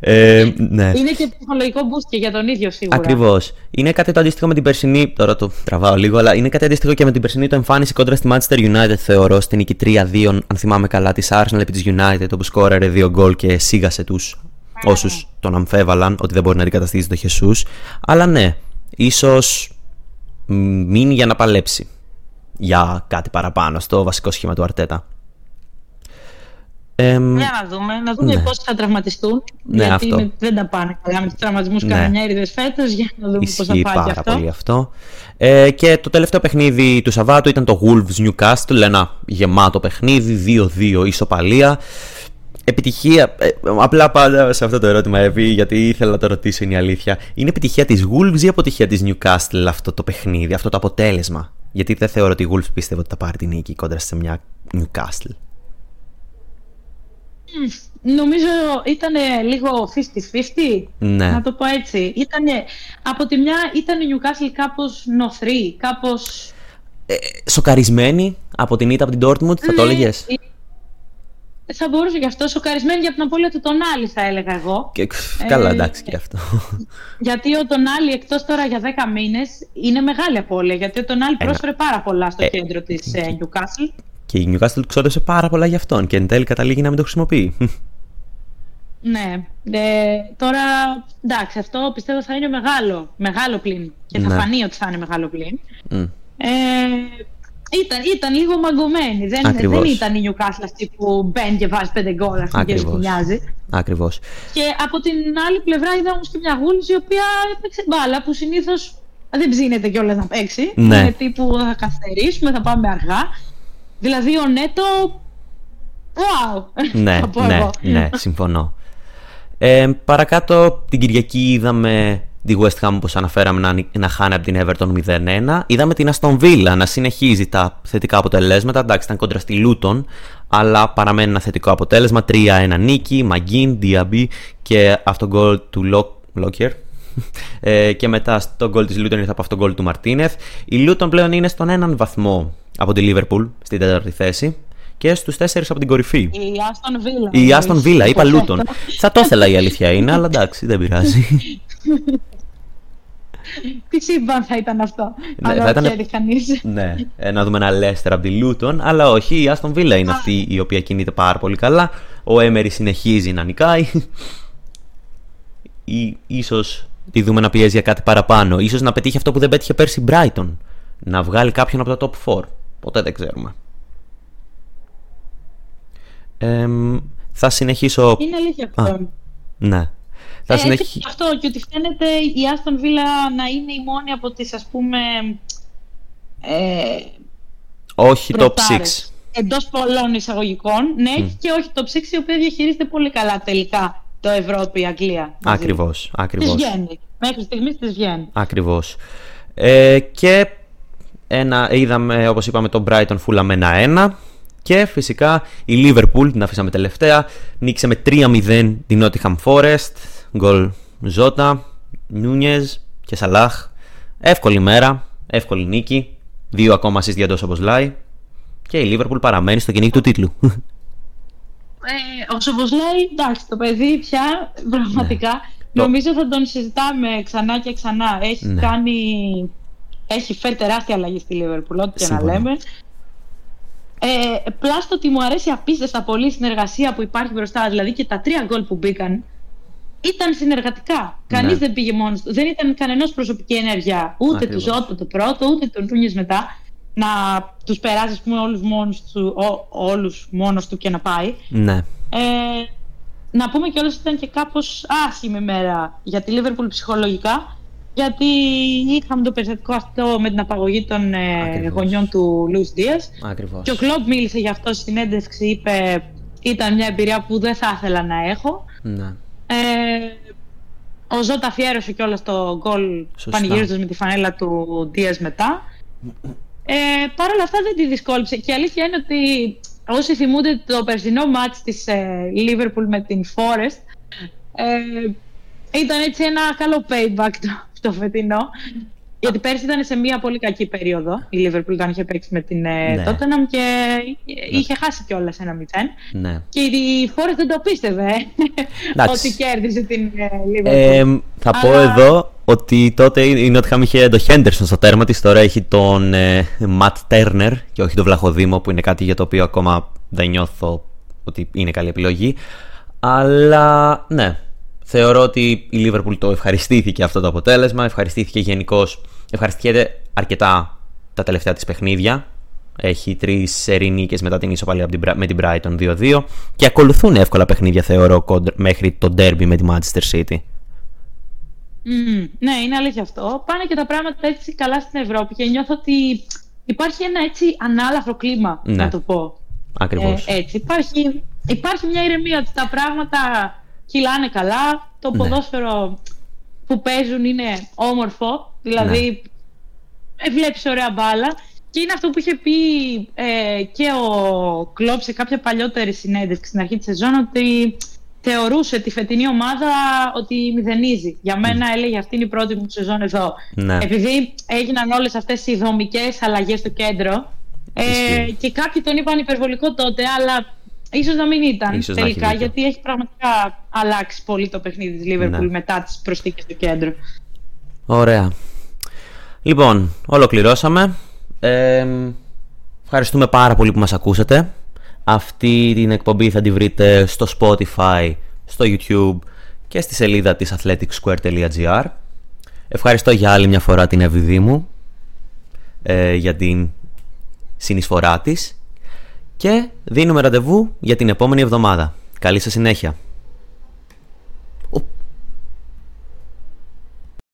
Ε, ναι. Είναι και ψυχολογικό boost και για τον ίδιο σίγουρα. Ακριβώς. Είναι κάτι το αντίστοιχο με την περσινή. Τώρα το τραβάω λίγο, αλλά είναι κάτι αντίστοιχο και με την περσινή το εμφάνιση κόντρα στη Manchester United, θεωρώ, στην νίκη 3-2, αν θυμάμαι καλά, της Arsenal επί της United, όπου σκόραρε δύο γκολ και σίγασε τους όσους τον αμφέβαλαν ότι δεν μπορεί να αντικαταστήσει το Χεσούς. Αλλά ναι, ίσως μείνει για να παλέψει για κάτι παραπάνω στο βασικό σχήμα του Αρτέτα. Εμ, Για να δούμε, να δούμε Ναι. πόσοι θα τραυματιστούν. Ναι, γιατί αυτό. είναι- δεν τα πάνε καλά με τους τραυματισμούς Ναι. κανονιέριδες φέτος. Για να δούμε πώς θα Ισχύει πάει και πάρα αυτό. πολύ αυτό. Ε, και το τελευταίο παιχνίδι του Σαββάτου ήταν το Wolves Newcastle. Ένα γεμάτο παιχνίδι, 2-2 ισοπαλία. Επιτυχία. ε, απλά πάντα σε αυτό το ερώτημα, Εύη, γιατί ήθελα να το ρωτήσω, είναι η αλήθεια. Είναι επιτυχία της Wolves ή αποτυχία της Newcastle αυτό το παιχνίδι, αυτό το αποτέλεσμα; Γιατί δεν θεωρώ ότι η Wolves πίστευε ότι θα πάρει την νίκη κόντρα σε μια Newcastle. Νομίζω ήταν λίγο 50-50. Ναι. Να το πω έτσι. Ήτανε, από τη μια ήταν η Newcastle κάπως νοθρή, κάπως... Ε, σοκαρισμένη από την ήττα από την Dortmund, θα το Ναι, έλεγες; ε, Θα μπορούσε γι' αυτό, σοκαρισμένη για την απώλεια του τον άλλη θα έλεγα εγώ. Και... Καλά, Ε, εντάξει και αυτό. Γιατί ο τον άλλη εκτός τώρα για 10 μήνες είναι μεγάλη απώλεια. Γιατί ο τον άλλη Ένα. πρόσφερε πάρα πολλά στο Ε, κέντρο της ε, Newcastle. Και η Newcastle ξόδεψε πάρα πολλά για αυτόν και εν τέλει καταλήγει να μην το χρησιμοποιεί. Ναι. Ε, τώρα, εντάξει, αυτό πιστεύω θα είναι μεγάλο, μεγάλο πλήν. Και θα Ναι. φανεί ότι θα είναι μεγάλο πλήν. Μμ. Ε, ήταν, ήταν λίγο μαγκωμένη. Δεν, Ακριβώς. δεν ήταν η Newcastle αυτή που μπαίνει και βάζει πέντε γκολ ας πούμε, και Ακριβώς. σκουνιάζει. Ακριβώς. Και από την άλλη πλευρά είδα όμως και μια Wolves η οποία έπαιξε μπάλα που συνήθως δεν ψήνεται κιόλας να παίξει. Ναι. Είναι τύπου θα καθυστερήσουμε, θα πάμε αργά. Δηλαδή ο Νέτο. Wow! ναι, θα πω ναι, εγώ. ναι, συμφωνώ. Ε, παρακάτω την Κυριακή είδαμε τη West Ham όπως αναφέραμε να, να χάνει από την Everton 0-1. Είδαμε την Aston Villa να συνεχίζει τα θετικά αποτελέσματα. Εντάξει, ήταν κόντρα στη Luton, αλλά παραμένει ένα θετικό αποτέλεσμα. 3-1 νίκη, Μαγκίν, Diaby και αυτό γκολ του Locker. ε, και μετά στο γκολ της Luton ήρθε από αυτό γκολ του Μαρτίνεθ. Η Luton πλέον είναι στον έναν βαθμό από τη Liverpool στην τέταρτη θέση και στους τέσσερις από την κορυφή. Η Άστον Βίλα. Η Άστον Βίλα, είπα Λούτον. Θα το ήθελα η αλήθεια είναι, αλλά εντάξει, δεν πειράζει. Τι σύμπαν θα ήταν αυτό. Ναι, θα ήταν... ναι, ε, να δούμε ένα Λέστερ από τη Λούτον, αλλά όχι, η Άστον Βίλα είναι αυτή η οποία κινείται πάρα πολύ καλά. Ο Έμερι συνεχίζει να νικάει. Ή, ίσως τη δούμε να πιέζει για κάτι παραπάνω. Ίσως να πετύχει αυτό που δεν πέτυχε πέρσι η Brighton. Να βγάλει κάποιον από το top 4. Ποτέ δεν ξέρουμε θα συνεχίσω. Είναι αλήθεια αυτό. ναι. Θα ε, συνεχίσω. Αυτό και ότι φαίνεται η Άστον Βίλα να είναι η μόνη από τις ας πούμε. Ε, όχι top 6. Εντός πολλών εισαγωγικών. Ναι, mm. και όχι top 6 η οποία διαχειρίζεται πολύ καλά τελικά το Ευρώπη, η Αγγλία. Ακριβώ. Ακριβώς. Της βγαίνει. Μέχρι στιγμής της βγαίνει. Ακριβώς. Ε, και ένα, είδαμε, όπως είπαμε, τον Brighton Fulham 1-1 και φυσικά η Liverpool, την αφήσαμε τελευταία, νίκησε με 3-0 την Nottingham Forest. Γκολ Ζώτα, Νούνιεζ και Σαλάχ. Εύκολη μέρα, εύκολη νίκη. Δύο ακόμα assist για το Σομποσλάι. Και η Liverpool παραμένει στο κυνήγι του τίτλου. Ε, ο Σομποσλάι, εντάξει, το παιδί πια πραγματικά. Ναι. Νομίζω θα τον συζητάμε ξανά και ξανά. Έχει ναι. κάνει. Έχει φέρει τεράστια αλλαγή στη Liverpool, ό,τι και να λέμε. Ε, πλάστο ότι μου αρέσει απίστευτα πολύ η συνεργασία που υπάρχει μπροστά. Δηλαδή και τα τρία γκολ που μπήκαν ήταν συνεργατικά. Ναι. Κανείς δεν πήγε μόνος του. Δεν ήταν κανένα προσωπική ενέργεια. Ούτε του Ζώτο το πρώτο, ούτε τον Τούνιε μετά. Να τους περάσει όλους μόνος του, όλους μόνος του και να πάει. Ναι. Ε, να πούμε κιόλας ότι ήταν και κάπως άσχημη μέρα για τη Λίβερπουλ ψυχολογικά γιατί είχαμε το περιστατικό αυτό με την απαγωγή των ε, γονιών του Λουίς Δίας. Και ο Κλόμπ μίλησε γι' αυτό στην έντευξη, είπε ήταν μια εμπειρία που δεν θα ήθελα να έχω. Ναι. Ε, ο Ζώτα αφιέρωσε κιόλας το γκολ πανηγύριζοντας με τη φανέλα του Δίας μετά. Ε, Παρ' όλα αυτά δεν τη δυσκόλυψε και η αλήθεια είναι ότι όσοι θυμούνται το περσινό μάτς της ε, Liverpool με την Forest ε, ήταν έτσι ένα καλό payback το φετινό. Γιατί πέρσι ήταν σε μια πολύ κακή περίοδο. Η Liverpool όταν είχε παίξει με την ε, ναι. Tottenham και είχε χάσει κιόλας ένα 0. Ναι. Και η Forest δεν το πίστευε ότι κέρδισε την ε, Liverpool. Ε, θα πω εδώ ότι τότε η Nottingham είχε το Henderson στο τέρμα της. Τώρα έχει τον ε, Matt Turner και όχι τον Βλαχοδήμο που είναι κάτι για το οποίο ακόμα δεν νιώθω ότι είναι καλή επιλογή. Αλλά ναι, Θεωρώ ότι η Liverpool το ευχαριστήθηκε αυτό το αποτέλεσμα. Ευχαριστήθηκε γενικώς. Ευχαριστήκεται αρκετά τα τελευταία της παιχνίδια. Έχει τρεις σερή νίκες μετά την ισοπαλία με την Brighton 2-2. Και ακολουθούν εύκολα παιχνίδια, θεωρώ, μέχρι το derby με τη Manchester City. Mm, ναι, είναι αλήθεια αυτό. Πάνε και τα πράγματα έτσι καλά στην Ευρώπη και νιώθω ότι υπάρχει ένα έτσι ανάλαφρο κλίμα, ναι. να το πω. Ακριβώς. Ε, έτσι. Υπάρχει, υπάρχει μια ηρεμία ότι τα πράγματα κυλάνε καλά. Το ναι. ποδόσφαιρο που παίζουν είναι όμορφο. Δηλαδή, ναι. Ε, βλέπεις ωραία μπάλα. Και είναι αυτό που είχε πει ε, και ο Κλόπ σε κάποια παλιότερη συνέντευξη στην αρχή της σεζόν ότι θεωρούσε τη φετινή ομάδα ότι μηδενίζει. Για μένα mm. έλεγε αυτή είναι η πρώτη μου σεζόν εδώ. Ναι. Επειδή έγιναν όλες αυτές οι δομικές αλλαγές στο κέντρο ε, και κάποιοι τον είπαν υπερβολικό τότε, αλλά Ίσως να μην ήταν Ίσως τελικά, γιατί έχει πραγματικά αλλάξει πολύ το παιχνίδι της Liverpool ναι. μετά τις προσθήκες του κέντρου. Ωραία. Λοιπόν, ολοκληρώσαμε. Ε, ευχαριστούμε πάρα πολύ που μας ακούσατε. Αυτή την εκπομπή θα τη βρείτε στο Spotify, στο YouTube και στη σελίδα της athleticsquare.gr Ευχαριστώ για άλλη μια φορά την Ευηδή μου ε, για την συνεισφορά της και δίνουμε ραντεβού για την επόμενη εβδομάδα. Καλή σας συνέχεια.